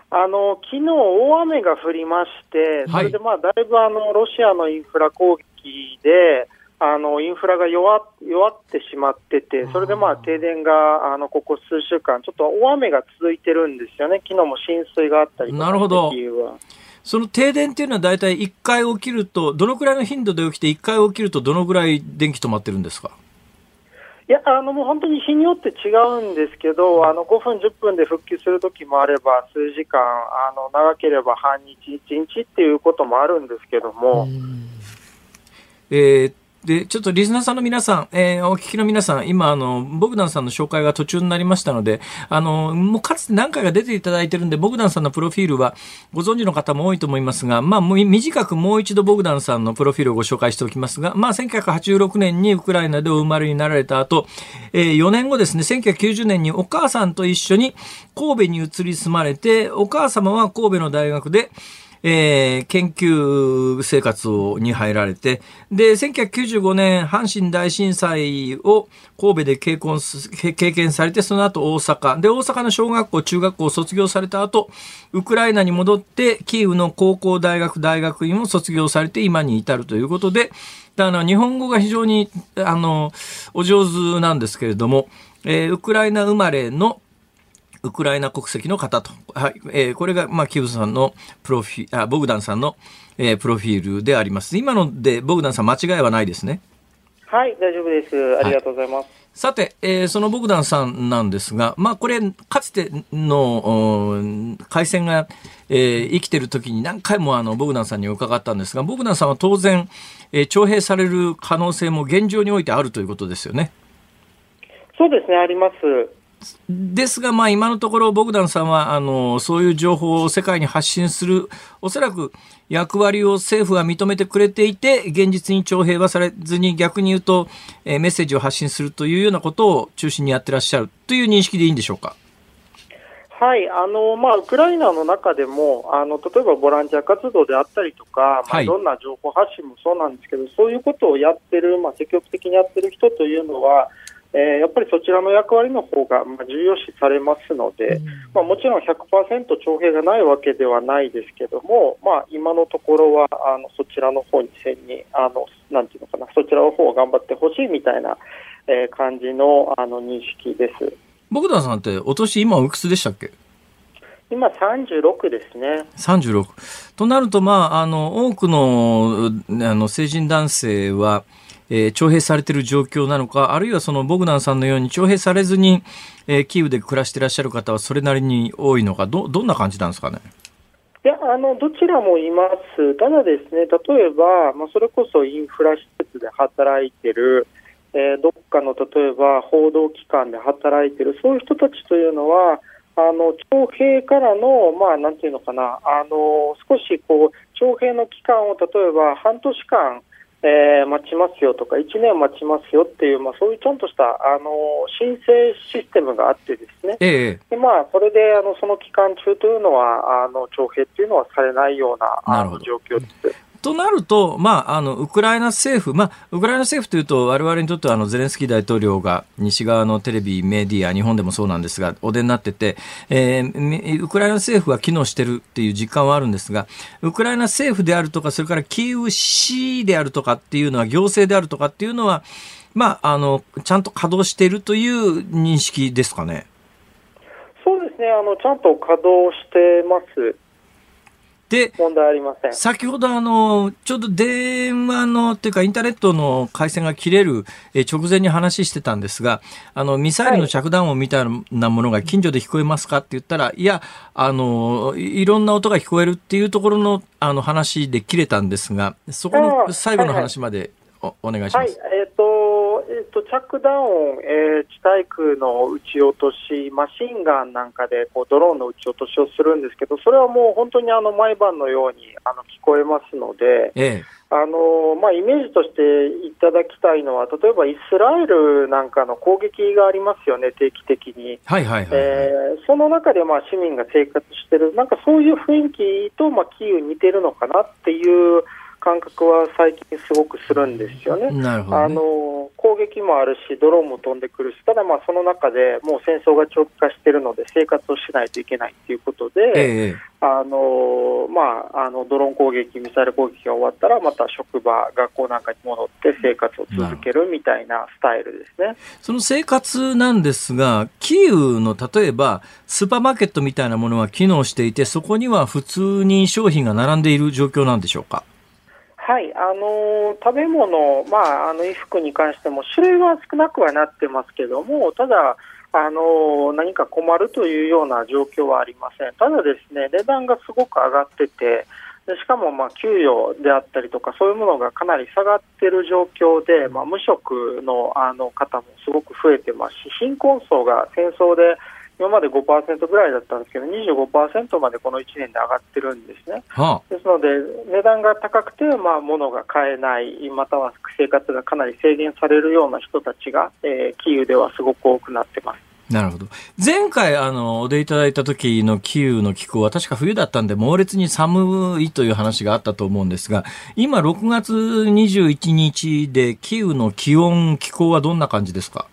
あの、昨日大雨が降りまして、それでまあ、だいぶあの、ロシアのインフラ攻撃で、あの、インフラが弱弱ってしまってて、それでまあ、停電が、あの、ここ数週間、ちょっと大雨が続いてるんですよね。昨日も浸水があったりとか。なるほど。その停電っていうのは大体1回起きると、どのくらいの頻度で起きて、1回起きるとどのぐらい電気止まってるんですか？いや、あの、もう本当に日によって違うんですけど、あの、5分、10分で復旧するときもあれば、数時間、あの、長ければ半日、1日っていうこともあるんですけども。えーで、ちょっとリスナーさんの皆さん、えー、お聞きの皆さん、今、あの、ボグダンさんの紹介が途中になりましたので、あの、もうかつて何回か出ていただいてるんで、ボグダンさんのプロフィールはご存知の方も多いと思いますが、まあ、短くもう一度ボグダンさんのプロフィールをご紹介しておきますが、まあ、1986年にウクライナでお生まれになられた後、えー、4年後ですね、1990年にお母さんと一緒に神戸に移り住まれて、お母様は神戸の大学で、えー、研究生活をに入られて、で、1995年、阪神大震災を神戸で経験経験されて、その後大阪。で、大阪の小学校、中学校を卒業された後、ウクライナに戻って、キーウの高校、大学、大学院を卒業されて、今に至るということで、あの、日本語が非常に、あの、お上手なんですけれども、えー、ウクライナ生まれのウクライナ国籍の方と、はいえー、これが、まあ、キブさんのプロフィあボグダンさんの、えー、プロフィールであります。今のでボグダンさん間違いはないですね。はい、大丈夫です。ありがとうございます。はい、さて、えー、そのボグダンさんなんですが、まあ、これ、かつての回線が、えー、生きてる時に何回もあのボグダンさんに伺ったんですが、ボグダンさんは当然、えー、徴兵される可能性も現状においてあるということですよね。そうですね、あります。ですが、まあ、今のところ、ボグダンさんは、あの、そういう情報を世界に発信する、おそらく役割を政府は認めてくれていて、現実に徴兵はされずに、逆に言うと、えー、メッセージを発信するというようなことを中心にやってらっしゃるという認識でいいんでしょうか？はい、あの、まあ、ウクライナの中でも、あの、例えばボランティア活動であったりとか、まあ、どんな情報発信もそうなんですけど、そういうことをやってる、まあ、積極的にやってる人というのは、えー、やっぱりそちらの役割の方がまあ重要視されますので、うん、まあ、もちろん100%徴兵がないわけではないですけども、まあ、今のところはあのそちらの方に専にあのなんていうのかなそちらの方を頑張ってほしいみたいな、えー、感じのあの認識です。僕田さんってお年今おいくつでしたっけ？今36ですね。36。となると、まあ、あの、多くの、あの、成人男性は、えー、徴兵されている状況なのか、あるいはそのボグナンさんのように徴兵されずに、えー、キーウで暮らしていらっしゃる方はそれなりに多いのか、どどんな感じなんですかね？いやあのどちらもいます、ただですね、例えば、まあ、それこそインフラ施設で働いてる、えー、どっかの例えば報道機関で働いてる、そういう人たちというのは、あの徴兵からの、まあ、なんていうのかな、あの少しこう徴兵の期間を例えば半年間、えー、待ちますよとか、1年待ちますよっていう、まあ、そういうちゃんとしたあの申請システムがあってですね、ええ、でまあ、それであのその期間中というのは、あの徴兵っていうのはされないようなあの状況です。となると、まあ、あの、ウクライナ政府、まあ、ウクライナ政府というと、我々にとっては、あの、ゼレンスキー大統領が西側のテレビ、メディア、日本でもそうなんですが、お出になってて、えー、ウクライナ政府は機能してるっていう実感はあるんですが、ウクライナ政府であるとか、それからキーウ市であるとかっていうのは、行政であるとかっていうのは、まあ、あの、ちゃんと稼働しているという認識ですかね？そうですね、あの、ちゃんと稼働してます。で、問題ありません。先ほどあの、ちょうど電話の、っていうかインターネットの回線が切れる直前に話してたんですが、あの、ミサイルの着弾音みたいなものが近所で聞こえますかって言ったら、いや、あの、いろんな音が聞こえるっていうところの、あの話で切れたんですが、そこの最後の話までおお願いします。はい、えっ、ー、と、えっ、ー、と、着弾音、えー、地対空の撃ち落とし、マシンガンなんかで、こう、ドローンの撃ち落としをするんですけど、それはもう本当にあの、毎晩のように、あの、聞こえますので、ええあのまあ、イメージとしていただきたいのは、例えばイスラエルなんかの攻撃がありますよね、定期的に。はいはいはい、えー、その中でまあ市民が生活してる、なんかそういう雰囲気とまあキーウ似てるのかなっていう感覚は最近すごくするんですよね。なるほど、ね、あの攻撃もあるし、ドローンも飛んでくるし、ただまあその中でもう戦争が長期化しているので生活をしないといけないということで、ええ、あのまあ、あのドローン攻撃、ミサイル攻撃が終わったら、また職場、学校なんかに戻って生活を続けるみたいなスタイルですねその生活なんですが、キーウの例えばスーパーマーケットみたいなものが機能していて、そこには普通に商品が並んでいる状況なんでしょうか？はい、あの食べ物、まあ、あの衣服に関しても種類は少なくはなってますけども、ただ、あの何か困るというような状況はありません。ただですね、値段がすごく上がってて、でしかもまあ給与であったりとか、そういうものがかなり下がっている状況で、まあ、無職のあの方もすごく増えてますし、貧困層が戦争で今まで5%ぐらいだったんですけど、25%までこの1年で上がってるんですね。はあ、ですので、値段が高くて、まあ、物が買えない、または生活がかなり制限されるような人たちが、えー、キーウではすごく多くなってます。なるほど。前回、あの、お出いただいた時のキーウの気候は確か冬だったんで猛烈に寒いという話があったと思うんですが、今6月21日でキーウの気温、気候はどんな感じですか？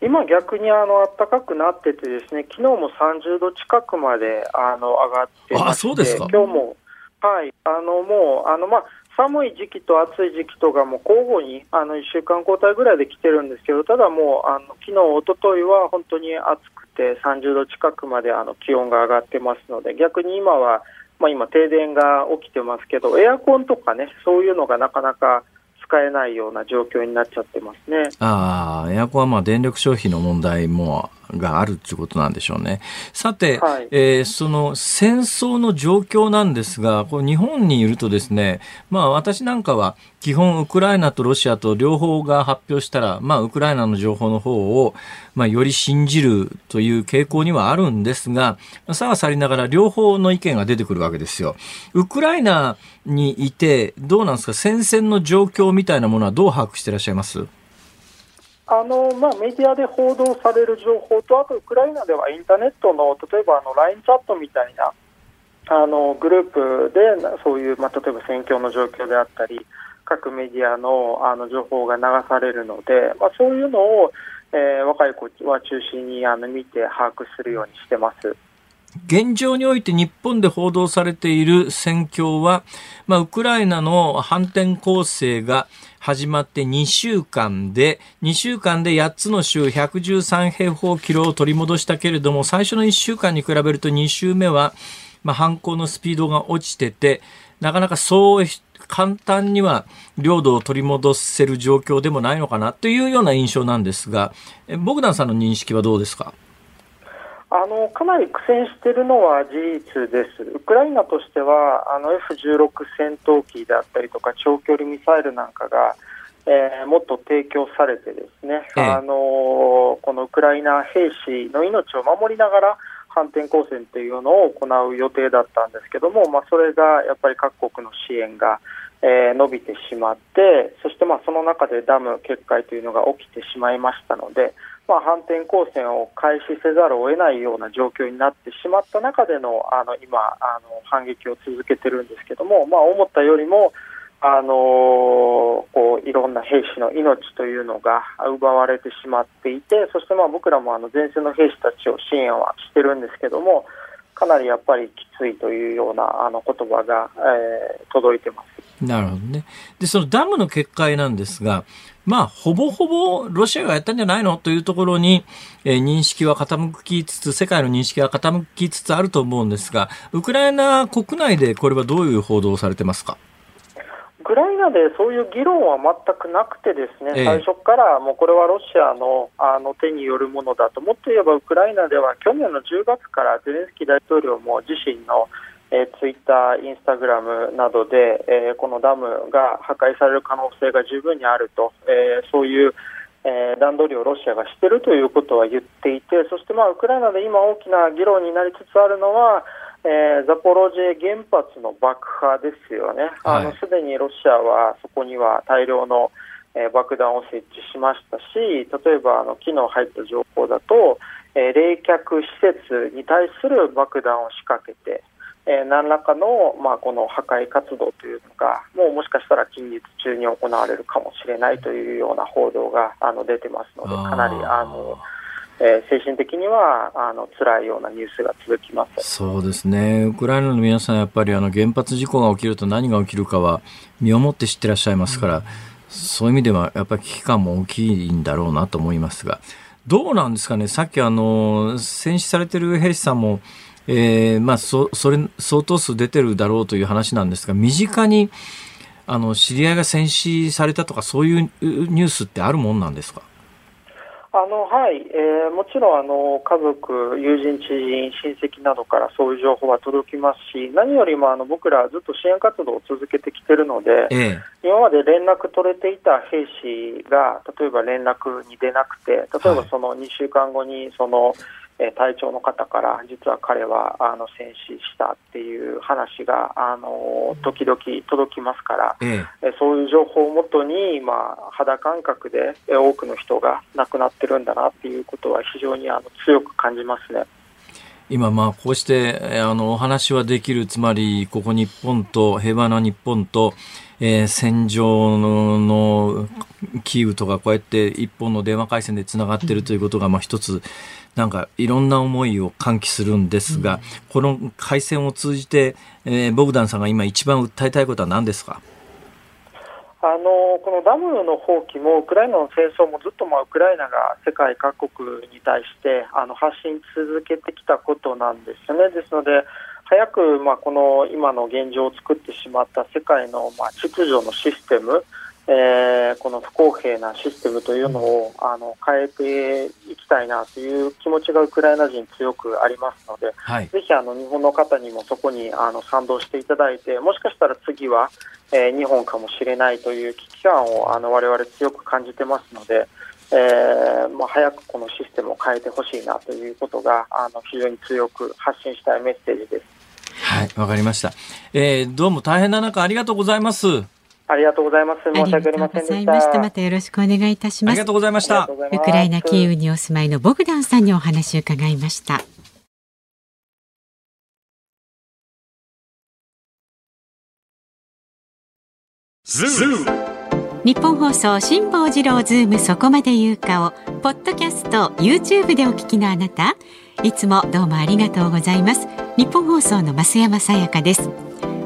今、逆にあの暖かくなってて、ですね昨日も30度近くまであの上がってまして、今日も、はい、あのもうあの、まあ、寒い時期と暑い時期とがもう交互にあの1週間交代ぐらいで来てるんですけど、ただもう、あの昨日一昨日は本当に暑くて、30度近くまであの気温が上がってますので、逆に今は、まあ、今、停電が起きてますけど、エアコンとかね、そういうのがなかなか使えないような状況になっちゃってますね。ああ、エアコンはまあ電力消費の問題もがあるということなんでしょうね。さて、はい、えー、その戦争の状況なんですが、これ日本にいるとですね、まあ私なんかは基本ウクライナとロシアと両方が発表したら、まあウクライナの情報の方を、まあより信じるという傾向にはあるんですが、さはさりながら両方の意見が出てくるわけですよ。ウクライナにいて、どうなんですか？戦線の状況みたいなものはどう把握していらっしゃいます？あのまあ、メディアで報道される情報と、あとウクライナではインターネットの例えばあの LINE チャットみたいなあのグループでそういう、まあ、例えば戦況の状況であったり、各メディアのあの情報が流されるので、まあ、そういうのを、えー、若い子は中心にあの見て把握するようにしてます。現状において日本で報道されている戦況は、まあ、ウクライナの反転攻勢が始まって2週間で、2週間で8つの州113平方キロを取り戻したけれども、最初の1週間に比べると2週目は、まあ、反攻のスピードが落ちてて、なかなかそう簡単には領土を取り戻せる状況でもないのかなというような印象なんですが、ボグダンさんの認識はどうですか？あのかなり苦戦しているのは事実です、ウクライナとしてはあの F16 戦闘機であったりとか長距離ミサイルなんかが、えー、もっと提供されてですね、ええ、あのこのウクライナ兵士の命を守りながら反転攻勢というのを行う予定だったんですけども、まあ、それがやっぱり各国の支援が、えー、伸びてしまって、そしてまあその中でダム決壊というのが起きてしまいましたので、まあ、反転攻勢を開始せざるを得ないような状況になってしまった中でのあの今あの反撃を続けてるんですけども、まあ、思ったよりもあのこういろんな兵士の命というのが奪われてしまっていてそしてまあ僕らもあの前線の兵士たちを支援はしてるんですけどもかなりやっぱりきついというようなあの言葉が、えー、届いてます。なるほどね。で、そのダムの決壊なんですが、まあ、ほぼほぼロシアがやったんじゃないのというところに、えー、認識は傾きつつ、世界の認識は傾きつつあると思うんですが、ウクライナ国内でこれはどういう報道をされてますか？ウクライナでそういう議論は全くなくて、ですね、え最初からもうこれはロシアのあの手によるものだと、もっと言えばウクライナでは去年の10月からゼレンスキー大統領も自身のえー、ツイッター、インスタグラムなどで、えー、このダムが破壊される可能性が十分にあると、えー、そういう、えー、段取りをロシアがしているということは言っていて、そして、まあ、ウクライナで今大きな議論になりつつあるのは、えー、ザポロジエ原発の爆破ですよね。あの、すでにロシアはそこには大量の、えー、爆弾を設置しましたし、例えばあの昨日入った情報だと、えー、冷却施設に対する爆弾を仕掛けて、えー、何らかの、まあ、この破壊活動というのが、もうもしかしたら近日中に行われるかもしれないというような報道があの出てますので、かなりあの、えー、精神的にはあの辛いようなニュースが続きます。そうですね、ウクライナの皆さん、やっぱりあの原発事故が起きると何が起きるかは身をもって知ってらっしゃいますから、うん、そういう意味ではやっぱり危機感も大きいんだろうなと思いますが、どうなんですかね、さっきあの戦死されてる兵士さんも、えー、まあ、そ、それ、相当数出てるだろうという話なんですが、身近に、あの、知り合いが戦死されたとか、そういうニュースってあるもんなんですか？あのはい、えー、もちろんあの家族、友人、知人、親戚などからそういう情報は届きますし、何よりもあの僕らずっと支援活動を続けてきているので、ええ、今まで連絡取れていた兵士が、例えば連絡に出なくて、例えばその2週間後にその、え隊長の方から実は彼はあの戦死したっていう話があの時々届きますから、ええ、そういう情報をもとに、まあ、肌感覚で多くの人が亡くなってるんだなっていうことは非常にあの強く感じますね。今、まあ、こうして、あの、お話はできる、つまり、ここ日本と、平和な日本と、えー、戦場ののキーウとかこうやって一本の電話回線でつながっているということが、まあ一つなんかいろんな思いを喚起するんですが、うん、この回線を通じて、えー、ボグダンさんが今一番訴えたいことは何ですか？あのこのダムの放棄もウクライナの戦争もずっとまあウクライナが世界各国に対してあの発信続けてきたことなんですよね。ですので早くまあこの今の現状を作ってしまった世界のまあ秩序のシステムえー、この不公平なシステムというのをあの変えていきたいなという気持ちがウクライナ人強くありますので、はい、ぜひあの日本の方にもそこにあの賛同していただいてもしかしたら次は、えー、日本かもしれないという危機感をあの我々強く感じてますので、えーまあ、早くこのシステムを変えてほしいなということがあの非常に強く発信したいメッセージです。はい、わかりました。えー、どうも大変な中ありがとうございます。ありがとうございます。申し訳ありませんでした。したまたよろしくお願いいたします。ありがとうございました。ウクライナキーウにお住まいのボグダンさんにお話を伺いました。日本放送辛坊治郎ズームそこまで言うかをポッドキャスト YouTube でお聞きのあなたいつもどうもありがとうございますニッポン放送の増山さやかです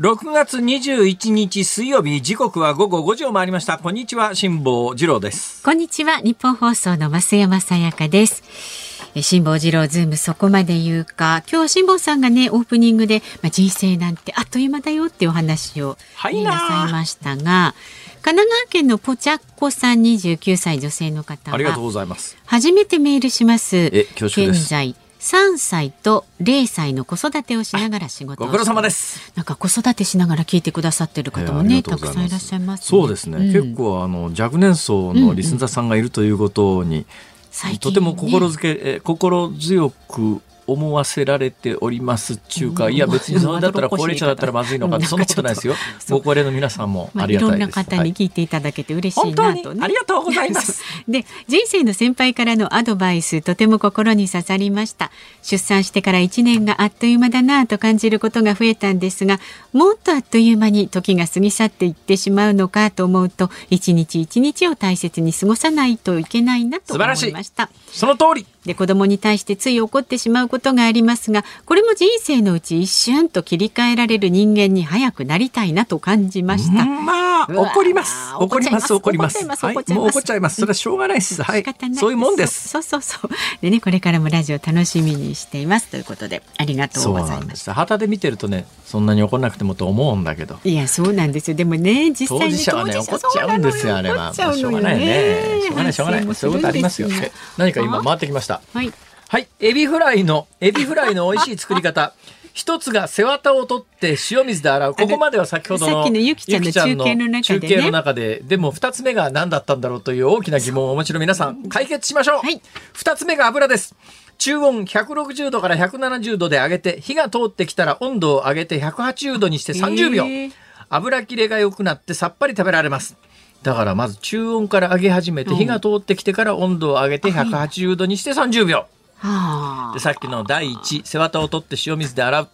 6月21日水曜日時刻は午後5時を回りました。こんにちは辛坊治郎です。こんにちは日本放送の増山さやかです。辛坊治郎ズームそこまで言うか。今日は辛坊さんがねオープニングで、まあ、人生なんてあっという間だよっていうお話を、はい、な。さいましたが神奈川県のポチャッコさん29歳女性の方はありがとうございます。初めてメールします。現在3歳と0歳の子育てをしながら仕事ご苦労様です。なんか子育てしながら聞いてくださってる方もね、たくさんいらっしゃいます、ね、そうですね、うん、結構あの若年層のリスナーさんがいるということに、うん。うん、とても心づけ、ね、心強く思わせられておりますっていうか、いや別にそれだったら高齢者だったらまずいのかそんなことないですよ。ご高齢の皆さんもありがたいです。いろんな方に聞いていただけて嬉しいなと、ね、ありがとうございます。<laughs> で、人生の先輩からのアドバイス、とても心に刺さりました。出産してから1年があっという間だなと感じることが増えたんですが、もっとあっという間に時が過ぎ去っていってしまうのかと思うと、一日一日を大切に過ごさないといけないなと思いました。その通り。で子供に対してつい怒ってしまうことがありますがこれも人生のうち一瞬と切り替えられる人間に早くなりたいなと感じました。まあ怒ります怒ります怒ります。はい、もう怒っちゃいます。それはしょうがないです。はい。そういうもんです。そうそうそうでねこれからもラジオ楽しみにしていますということでありがとうございます。旗で見てるとねそんなに怒らなくてもと思うんだけど。いやそうなんですよ。でもね実際に当ね怒っちゃうんですよあれは。しょうがないね。しょうがないしょうがない。そういうことありますよ。何か今回ってきました。はい。はい。エビフライの、エビフライの美味しい作り方。<laughs> 一つが背わたを取って塩水で洗う。ここまでは先ほどのゆきちゃんの中継の中で、ね、中継の中で、でも二つ目が何だったんだろうという大きな疑問をお持ちの皆さん、解決しましょう。はい。二つ目が油です。中温160度から170度で揚げて、火が通ってきたら温度を上げて180度にして30秒。油切れが良くなってさっぱり食べられます。だからまず中温から揚げ始めて、火が通ってきてから温度を上げて180度にして30秒。でさっきの第一背わたを取って塩水で洗う。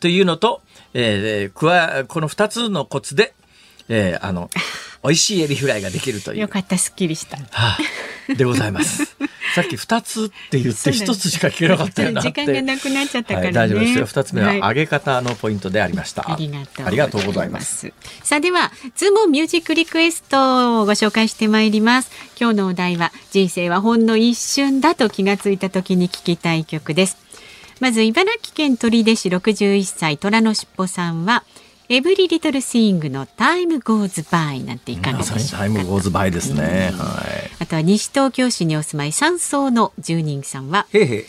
というのと、えー、加この2つのコツで、えー、あの美味しいエビフライができるという。よかったすっきりした。はあ、でございます。<laughs> さっき二つって言って一つしか聞けなかったよな時間がなくなっちゃったから、ねはい、大丈夫ですよ。二つ目は揚げ方のポイントでありました。はい、ありがとうございます。さあでは、ズームミュージックリクエストをご紹介してまいります。今日のお題は人生はほんの一瞬だと気がついた時に聞きたい曲です。まず茨城県取手市61歳虎のしっぽさんはEvery Little Thingの time goes by なんていかがでしょうか。 time goes by ですね。はい。あとは西東京市にお住まい山荘の住人さんは。へへ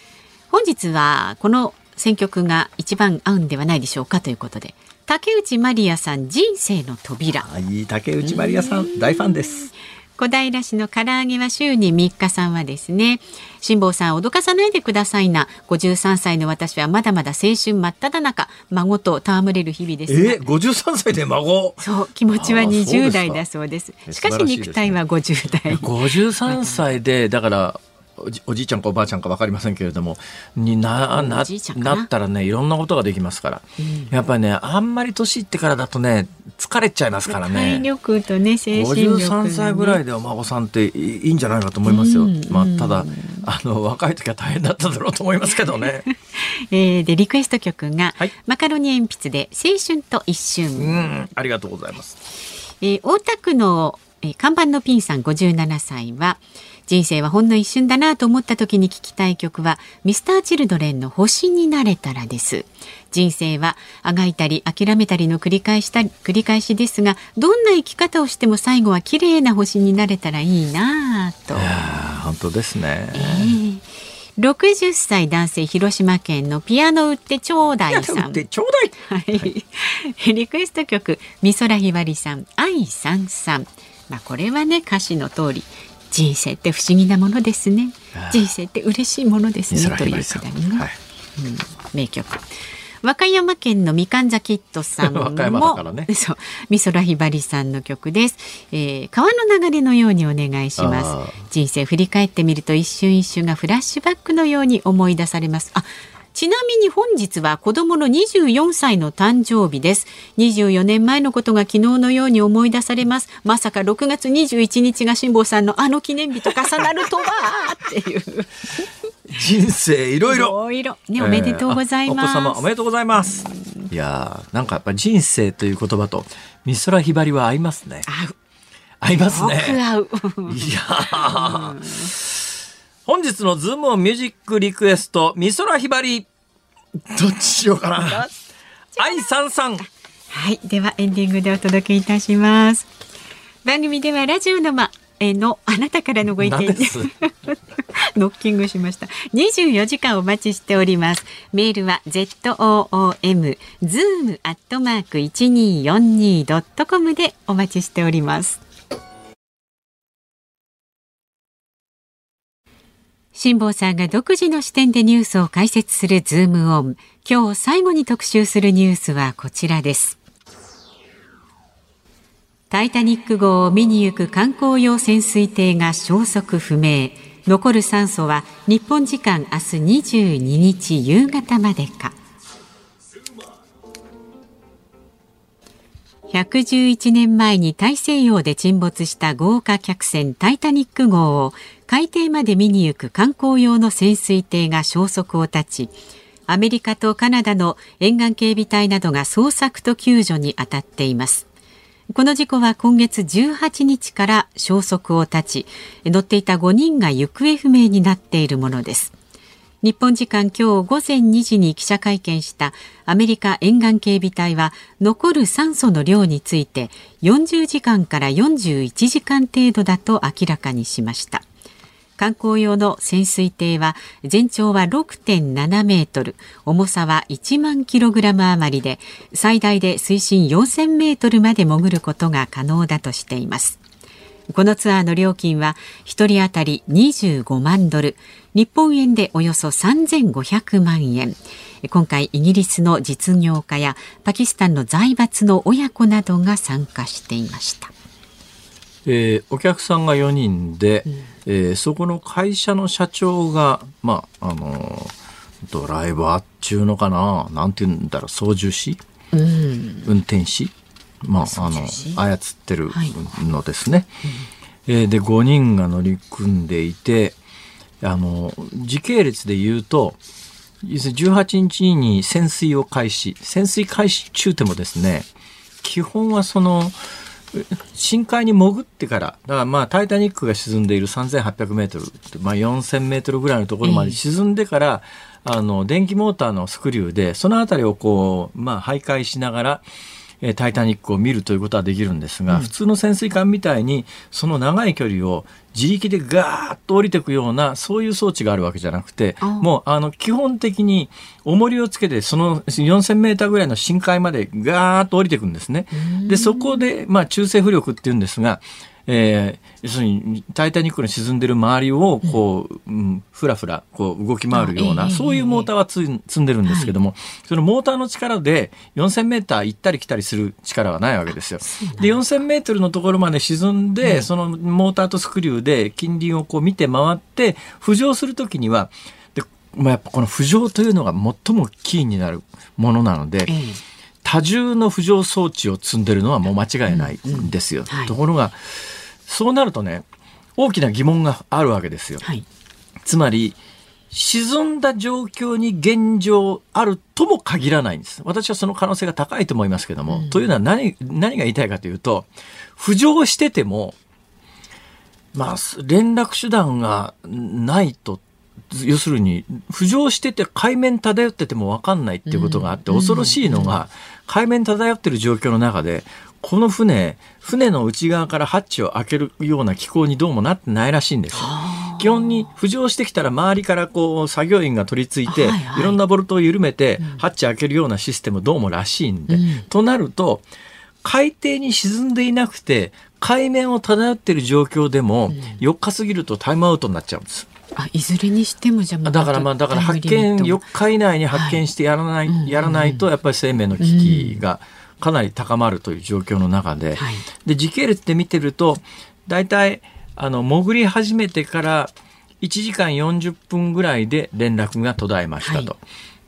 本日はこの選曲が一番合うんではないでしょうかということで。竹内まりやさん人生の扉。はい、竹内まりやさん大ファンです。小平市の唐揚げは週に3日さんはですね辛坊さん脅かさないでくださいな。53歳の私はまだまだ青春真っ只中孫と戯れる日々ですえー、53歳で孫？そう気持ちは20代だそうです。しかし肉体は50代、ね、53歳でだからおじいちゃんかおばあちゃんか分かりませんけれどもにななな？ったらねいろんなことができますから、うん、やっぱりねあんまり年いってからだとね疲れちゃいますからね。体力とね精神力、ね、53歳ぐらいでお孫さんっていいんじゃないかと思いますよ、うん、まあ、ただあの若い時は大変だっただろうと思いますけどね。<laughs> えー、でリクエスト曲が、はい、マカロニ鉛筆で青春と一瞬。うん。ありがとうございます、えー、大田区の、えー、看板のピンさん57歳は「人生はほんの一瞬だなと思った時に聞きたい曲はミスターチルドレンの星になれたらです人生はあがいたり諦めたりの繰り返した繰り返しですがどんな生き方をしても最後は綺麗な星になれたらいいなと本当ですね、えー60歳男性広島県のピアノ売ってちょうだいさん。はい。リクエスト曲美空ひばりさん愛さんさん。まあこれはね歌詞の通り人生って不思議なものですね。人生って嬉しいものですね。というくだりね、はい。うん、名曲。和歌山県のみかんざキットさんも。ね、そう。美空ひばりさんの曲です、えー、川の流れのようにお願いします。人生振り返ってみると一瞬一瞬がフラッシュバックのように思い出されます。あちなみに本日は子供の24歳の誕生日です。24年前のことが昨日のように思い出されます。まさか6月21日が辛坊さんのあの記念日と重なるとはっていう。人生いろいろ。いろね、おめでとうございます。お子様おめでとうございます。いやなんかやっぱ人生という言葉と美空ひばりは合いますね。合う。合いますね。合う。いや本日のズームオンミュージックリクエスト、美空ひばり。どっちしようかな。愛さんさん。はい。ではエンディングでお届けいたします。番組ではラジオのま、えのあなたからのご意見 <laughs> ノッキングしました。24時間お待ちしております。メールは z o o m zoom アットマーク一二四二ドットコムでお待ちしております。辛坊さんが独自の視点でニュースを解説するズームオン。今日最後に特集するニュースはこちらです。タイタニック号を見に行く観光用潜水艇が消息不明。残る酸素は日本時間明日22日夕方までか。111年前に大西洋で沈没した豪華客船タイタニック号を海底まで見に行く観光用の潜水艇が消息を絶ちアメリカとカナダの沿岸警備隊などが捜索と救助に当たっています。この事故は今月18日から消息を絶ち乗っていた5人が行方不明になっているものです。日本時間今日午前2時に記者会見したアメリカ沿岸警備隊は残る酸素の量について40時間から41時間程度だと明らかにしました。観光用の潜水艇は全長は6.7メートル重さは1万キログラム余りで最大で水深4000メートルまで潜ることが可能だとしています。このツアーの料金は1人当たり25万ドル日本円でおよそ3500万円。今回イギリスの実業家やパキスタンの財閥の親子などが参加していました、えー、お客さんが4人で、うん、えー、そこの会社の社長が、まああのー、ドライバーっちゅうのかな？なんて言うんだろう？操縦士、うん、運転士？まあ、あの操ってるのですね。はい、えー、で5人が乗り組んでいてあの時系列で言うと18日に潜水を開始潜水開始中でもですね基本はその深海に潜ってから、だからまあ、タイタニックが沈んでいる3800メートル、まあ、4000メートルぐらいのところまで沈んでから、えー、あの、電気モーターのスクリューで、そのあたりをこう、まあ、徘徊しながら、えタイタニックを見るということはできるんですが、うん、普通の潜水艦みたいにその長い距離を自力でガーッと降りていくようなそういう装置があるわけじゃなくてもうあの基本的に重りをつけてその4000メーターぐらいの深海までガーッと降りていくんですね。でそこで、まあ、中性浮力っていうんですがえー、要するに、タイタニックの沈んでる周りを、こう、うん、ふらふら、こう、動き回るような、そういうモーターは積んでるんですけども、はい、そのモーターの力で4000メーター行ったり来たりする力はないわけですよ。で、4000メートルのところまで沈んで、そのモーターとスクリューで近隣をこう見て回って、浮上するときには、で、まあ、やっぱこの浮上というのが最もキーになるものなので、多重の浮上装置を積んでるのはもう間違いないんですよ。うんうんはい、ところが、そうなるとね、大きな疑問があるわけですよ。はい、つまり、沈んだ状況に現状あるとも限らないんです。私はその可能性が高いと思いますけども。うん、というのは何、何が言いたいかというと、浮上してても、まあ、連絡手段がないと、要するに、浮上してて海面漂ってても分かんないっていうことがあって、恐ろしいのが、海面漂ってる状況の中で、この船、船の内側からハッチを開けるような機構にどうもなってないらしいんです。基本に浮上してきたら周りからこう作業員が取り付いて、はいはい、いろんなボルトを緩めて、ハッチ開けるようなシステムどうもらしいんで、うん、となると、海底に沈んでいなくて、海面を漂っている状況でも、4日過ぎるとタイムアウトになっちゃうんです。あいずれにしてもじゃだからまあだから発見4日以内に発見してやらない、はい、やらないとやっぱり生命の危機が、うん。かなり高まるという状況の中で。はい、で時系列で見てると大体あの潜り始めてから1時間40分ぐらいで連絡が途絶えましたと。は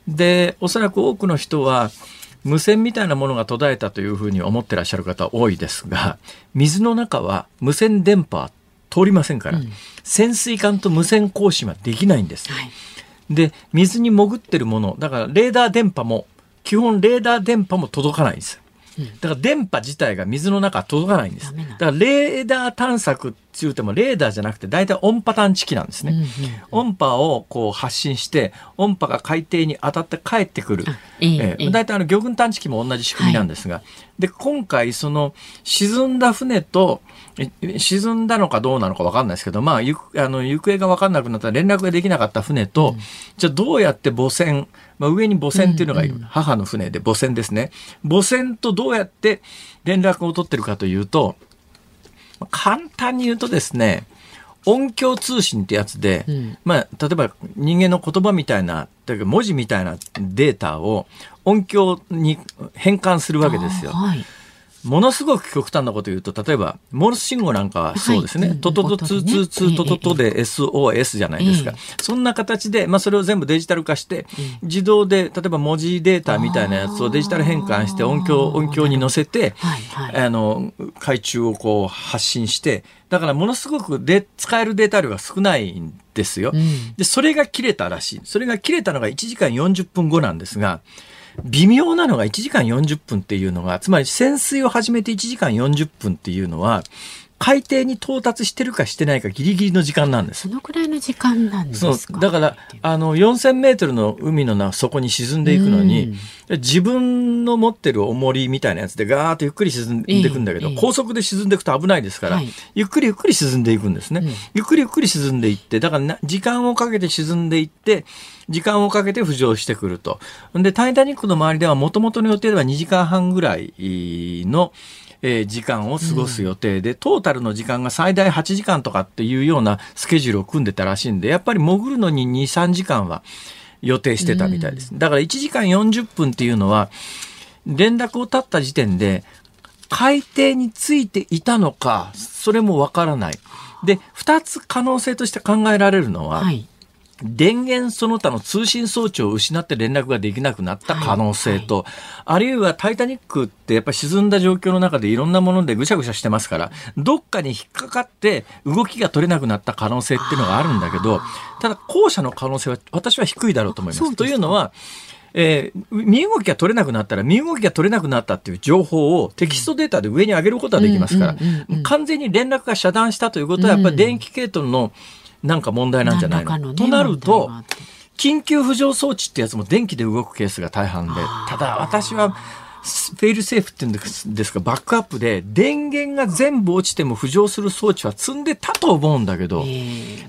い、でおそらく多くの人は無線みたいなものが途絶えたというふうに思ってらっしゃる方多いですが水の中は無線電波通りませんから、うん、潜水艦と無線交信はできないんです。はい、で水に潜ってるものだからレーダー電波も基本レーダー電波も届かないんです。だから電波自体が水の中届かないんです。だからレーダー探索つうてもレーダーじゃなくて大体音波探知機なんですね。うんうん、音波をこう発信して音波が海底に当たって帰ってくる。えー、大体あの魚群探知機も同じ仕組みなんですが、はい、で今回その沈んだ船と沈んだのかどうなのか分かんないですけど、まあ、ゆあの行方が分かんなくなったら連絡ができなかった船と、うん、じゃあどうやって母船、まあ、上に母船っていうのがいる、うんうん、母の船で母船ですね。母船とどうやって連絡を取ってるかというと簡単に言うとですね音響通信ってやつで、うん、まあ、例えば人間の言葉みたいな、文字みたいなデータを音響に変換するわけですよ。はいものすごく極端なこと言うと、例えば、モールス信号なんかはそうですね。トトトツーツーツートトトで SOS じゃないですか。そんな形で、まあそれを全部デジタル化して、自動で、例えば文字データみたいなやつをデジタル変換して音響、音響に乗せて、あの、海中をこう発信して、だからものすごくで使えるデータ量が少ないんですよ。で、それが切れたらしい。それが切れたのが1時間40分後なんですが、微妙なのが1時間40分っていうのが、つまり潜水を始めて1時間40分っていうのは、海底に到達してるかしてないかギリギリの時間なんです。そのくらいの時間なんですか？だから、あの、4000メートルの海の底に沈んでいくのに、自分の持ってる重りみたいなやつでガーッとゆっくり沈んでいくんだけど、えー、高速で沈んでいくと危ないですから、はい、ゆっくりゆっくり沈んでいくんですね。うん、ゆっくりゆっくり沈んでいって、だから時間をかけて沈んでいって、時間をかけて浮上してくると。で、タイタニックの周りではもともとの予定では2時間半ぐらいの、えー、時間を過ごす予定で、トータルの時間が最大8時間とかっていうようなスケジュールを組んでたらしいんで、やっぱり潜るのに2、3時間は予定してたみたいです。だから1時間40分っていうのは、連絡を絶った時点で、海底についていたのか、それもわからない。で、2つ可能性として考えられるのは、はい電源その他の通信装置を失って連絡ができなくなった可能性と、はいはい、あるいはタイタニックってやっぱり沈んだ状況の中でいろんなものでぐしゃぐしゃしてますから、どっかに引っかかって動きが取れなくなった可能性っていうのがあるんだけど、ただ後者の可能性は私は低いだろうと思います。というのは、えー、身動きが取れなくなったら身動きが取れなくなったっていう情報をテキストデータで上に上げることはできますから、完全に連絡が遮断したということはやっぱり電気系統の、なんか問題なんじゃないの、ね、となると、緊急浮上装置ってやつも電気で動くケースが大半で、ただ私は、フェイルセーフっていうんですか、バックアップで電源が全部落ちても浮上する装置は積んでたと思うんだけど、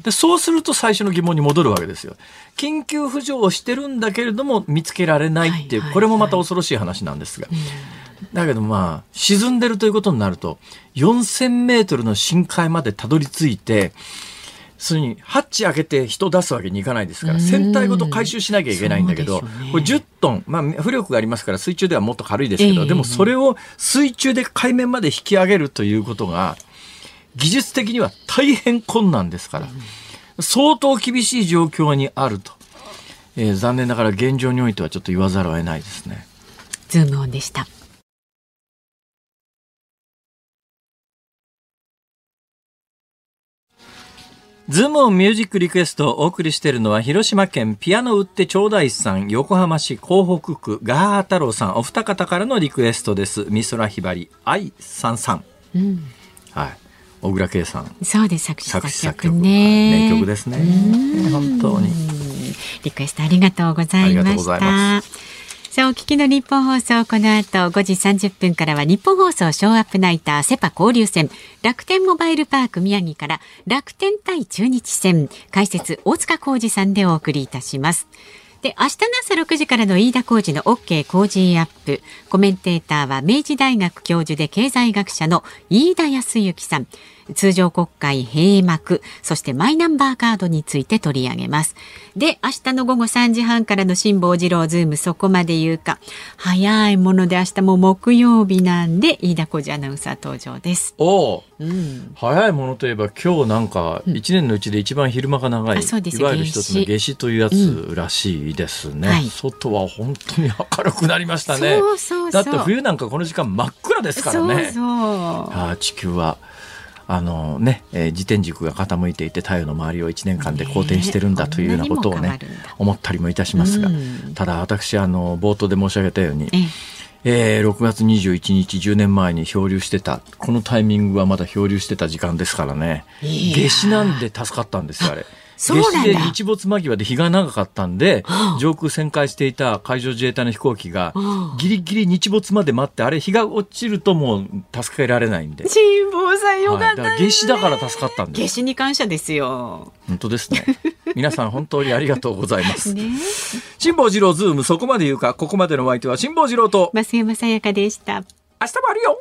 でそうすると最初の疑問に戻るわけですよ。緊急浮上をしてるんだけれども見つけられないっていう、これもまた恐ろしい話なんですが。だけどまあ、沈んでるということになると、4000メートルの深海までたどり着いて、それにハッチ開けて人出すわけにいかないですから船体ごと回収しなきゃいけないんだけど、ね、これ10トン、まあ、浮力がありますから水中ではもっと軽いですけど、えー、でもそれを水中で海面まで引き上げるということが技術的には大変困難ですから、相当厳しい状況にあると、えー、残念ながら現状においてはちょっと言わざるを得ないですね。ズームオンでしたズームオンミュージックリクエストをお送りしているのは、広島県ピアノ売ってちょうだいさん、横浜市港北区ガー太郎さん、お二方からのリクエストです。美空ひばり、愛さんさん。うん、はい。小倉圭さん。そうです、作詞作曲ね。名曲ですね。本当に。リクエストありがとうございました。さあお聞きの日本放送この後5時30分からは日本放送ショーアップナイターセパ交流戦。楽天モバイルパーク宮城から楽天対中日戦解説大塚浩二さんでお送りいたします。で明日の朝6時からの飯田浩二の OK 工事アップ。コメンテーターは明治大学教授で経済学者の飯田康之さん。通常国会閉幕、そしてマイナンバーカードについて取り上げます。で、明日の午後3時半からの辛坊治郎ズームそこまで言うか。早いもので明日も木曜日なんで、飯田小路アナウンサー登場です。おお、うん、早いものといえば今日なんか一年のうちで一番昼間が長い、うん、いわゆる一つの夏至というやつらしいですね、うんはい、外は本当に明るくなりましたね。だって冬なんかこの時間真っ暗ですからね。そうそう。あ地球はあのね、えー、自転軸が傾いていて太陽の周りを1年間で公転してるんだというようなことをね思ったりもいたしますが、ただ私あの冒頭で申し上げたように、えー、6月21日10年前に漂流してた。このタイミングはまだ漂流してた時間ですからね。夏至なんで助かったんですよあれ。夏至で日没間際で日が長かったんで、上空旋回していた海上自衛隊の飛行機が、ギリギリ日没まで待って、あれ日が落ちるともう助けられないんで。辛抱さんよかった、ね、はい、夏至だから助かったんです。夏至に感謝ですよ。本当ですね。皆さん本当にありがとうございます。<laughs> ね、辛坊治郎ズームそこまで言うか、ここまでのお相手は辛坊治郎と増山さやかでした。明日もあるよ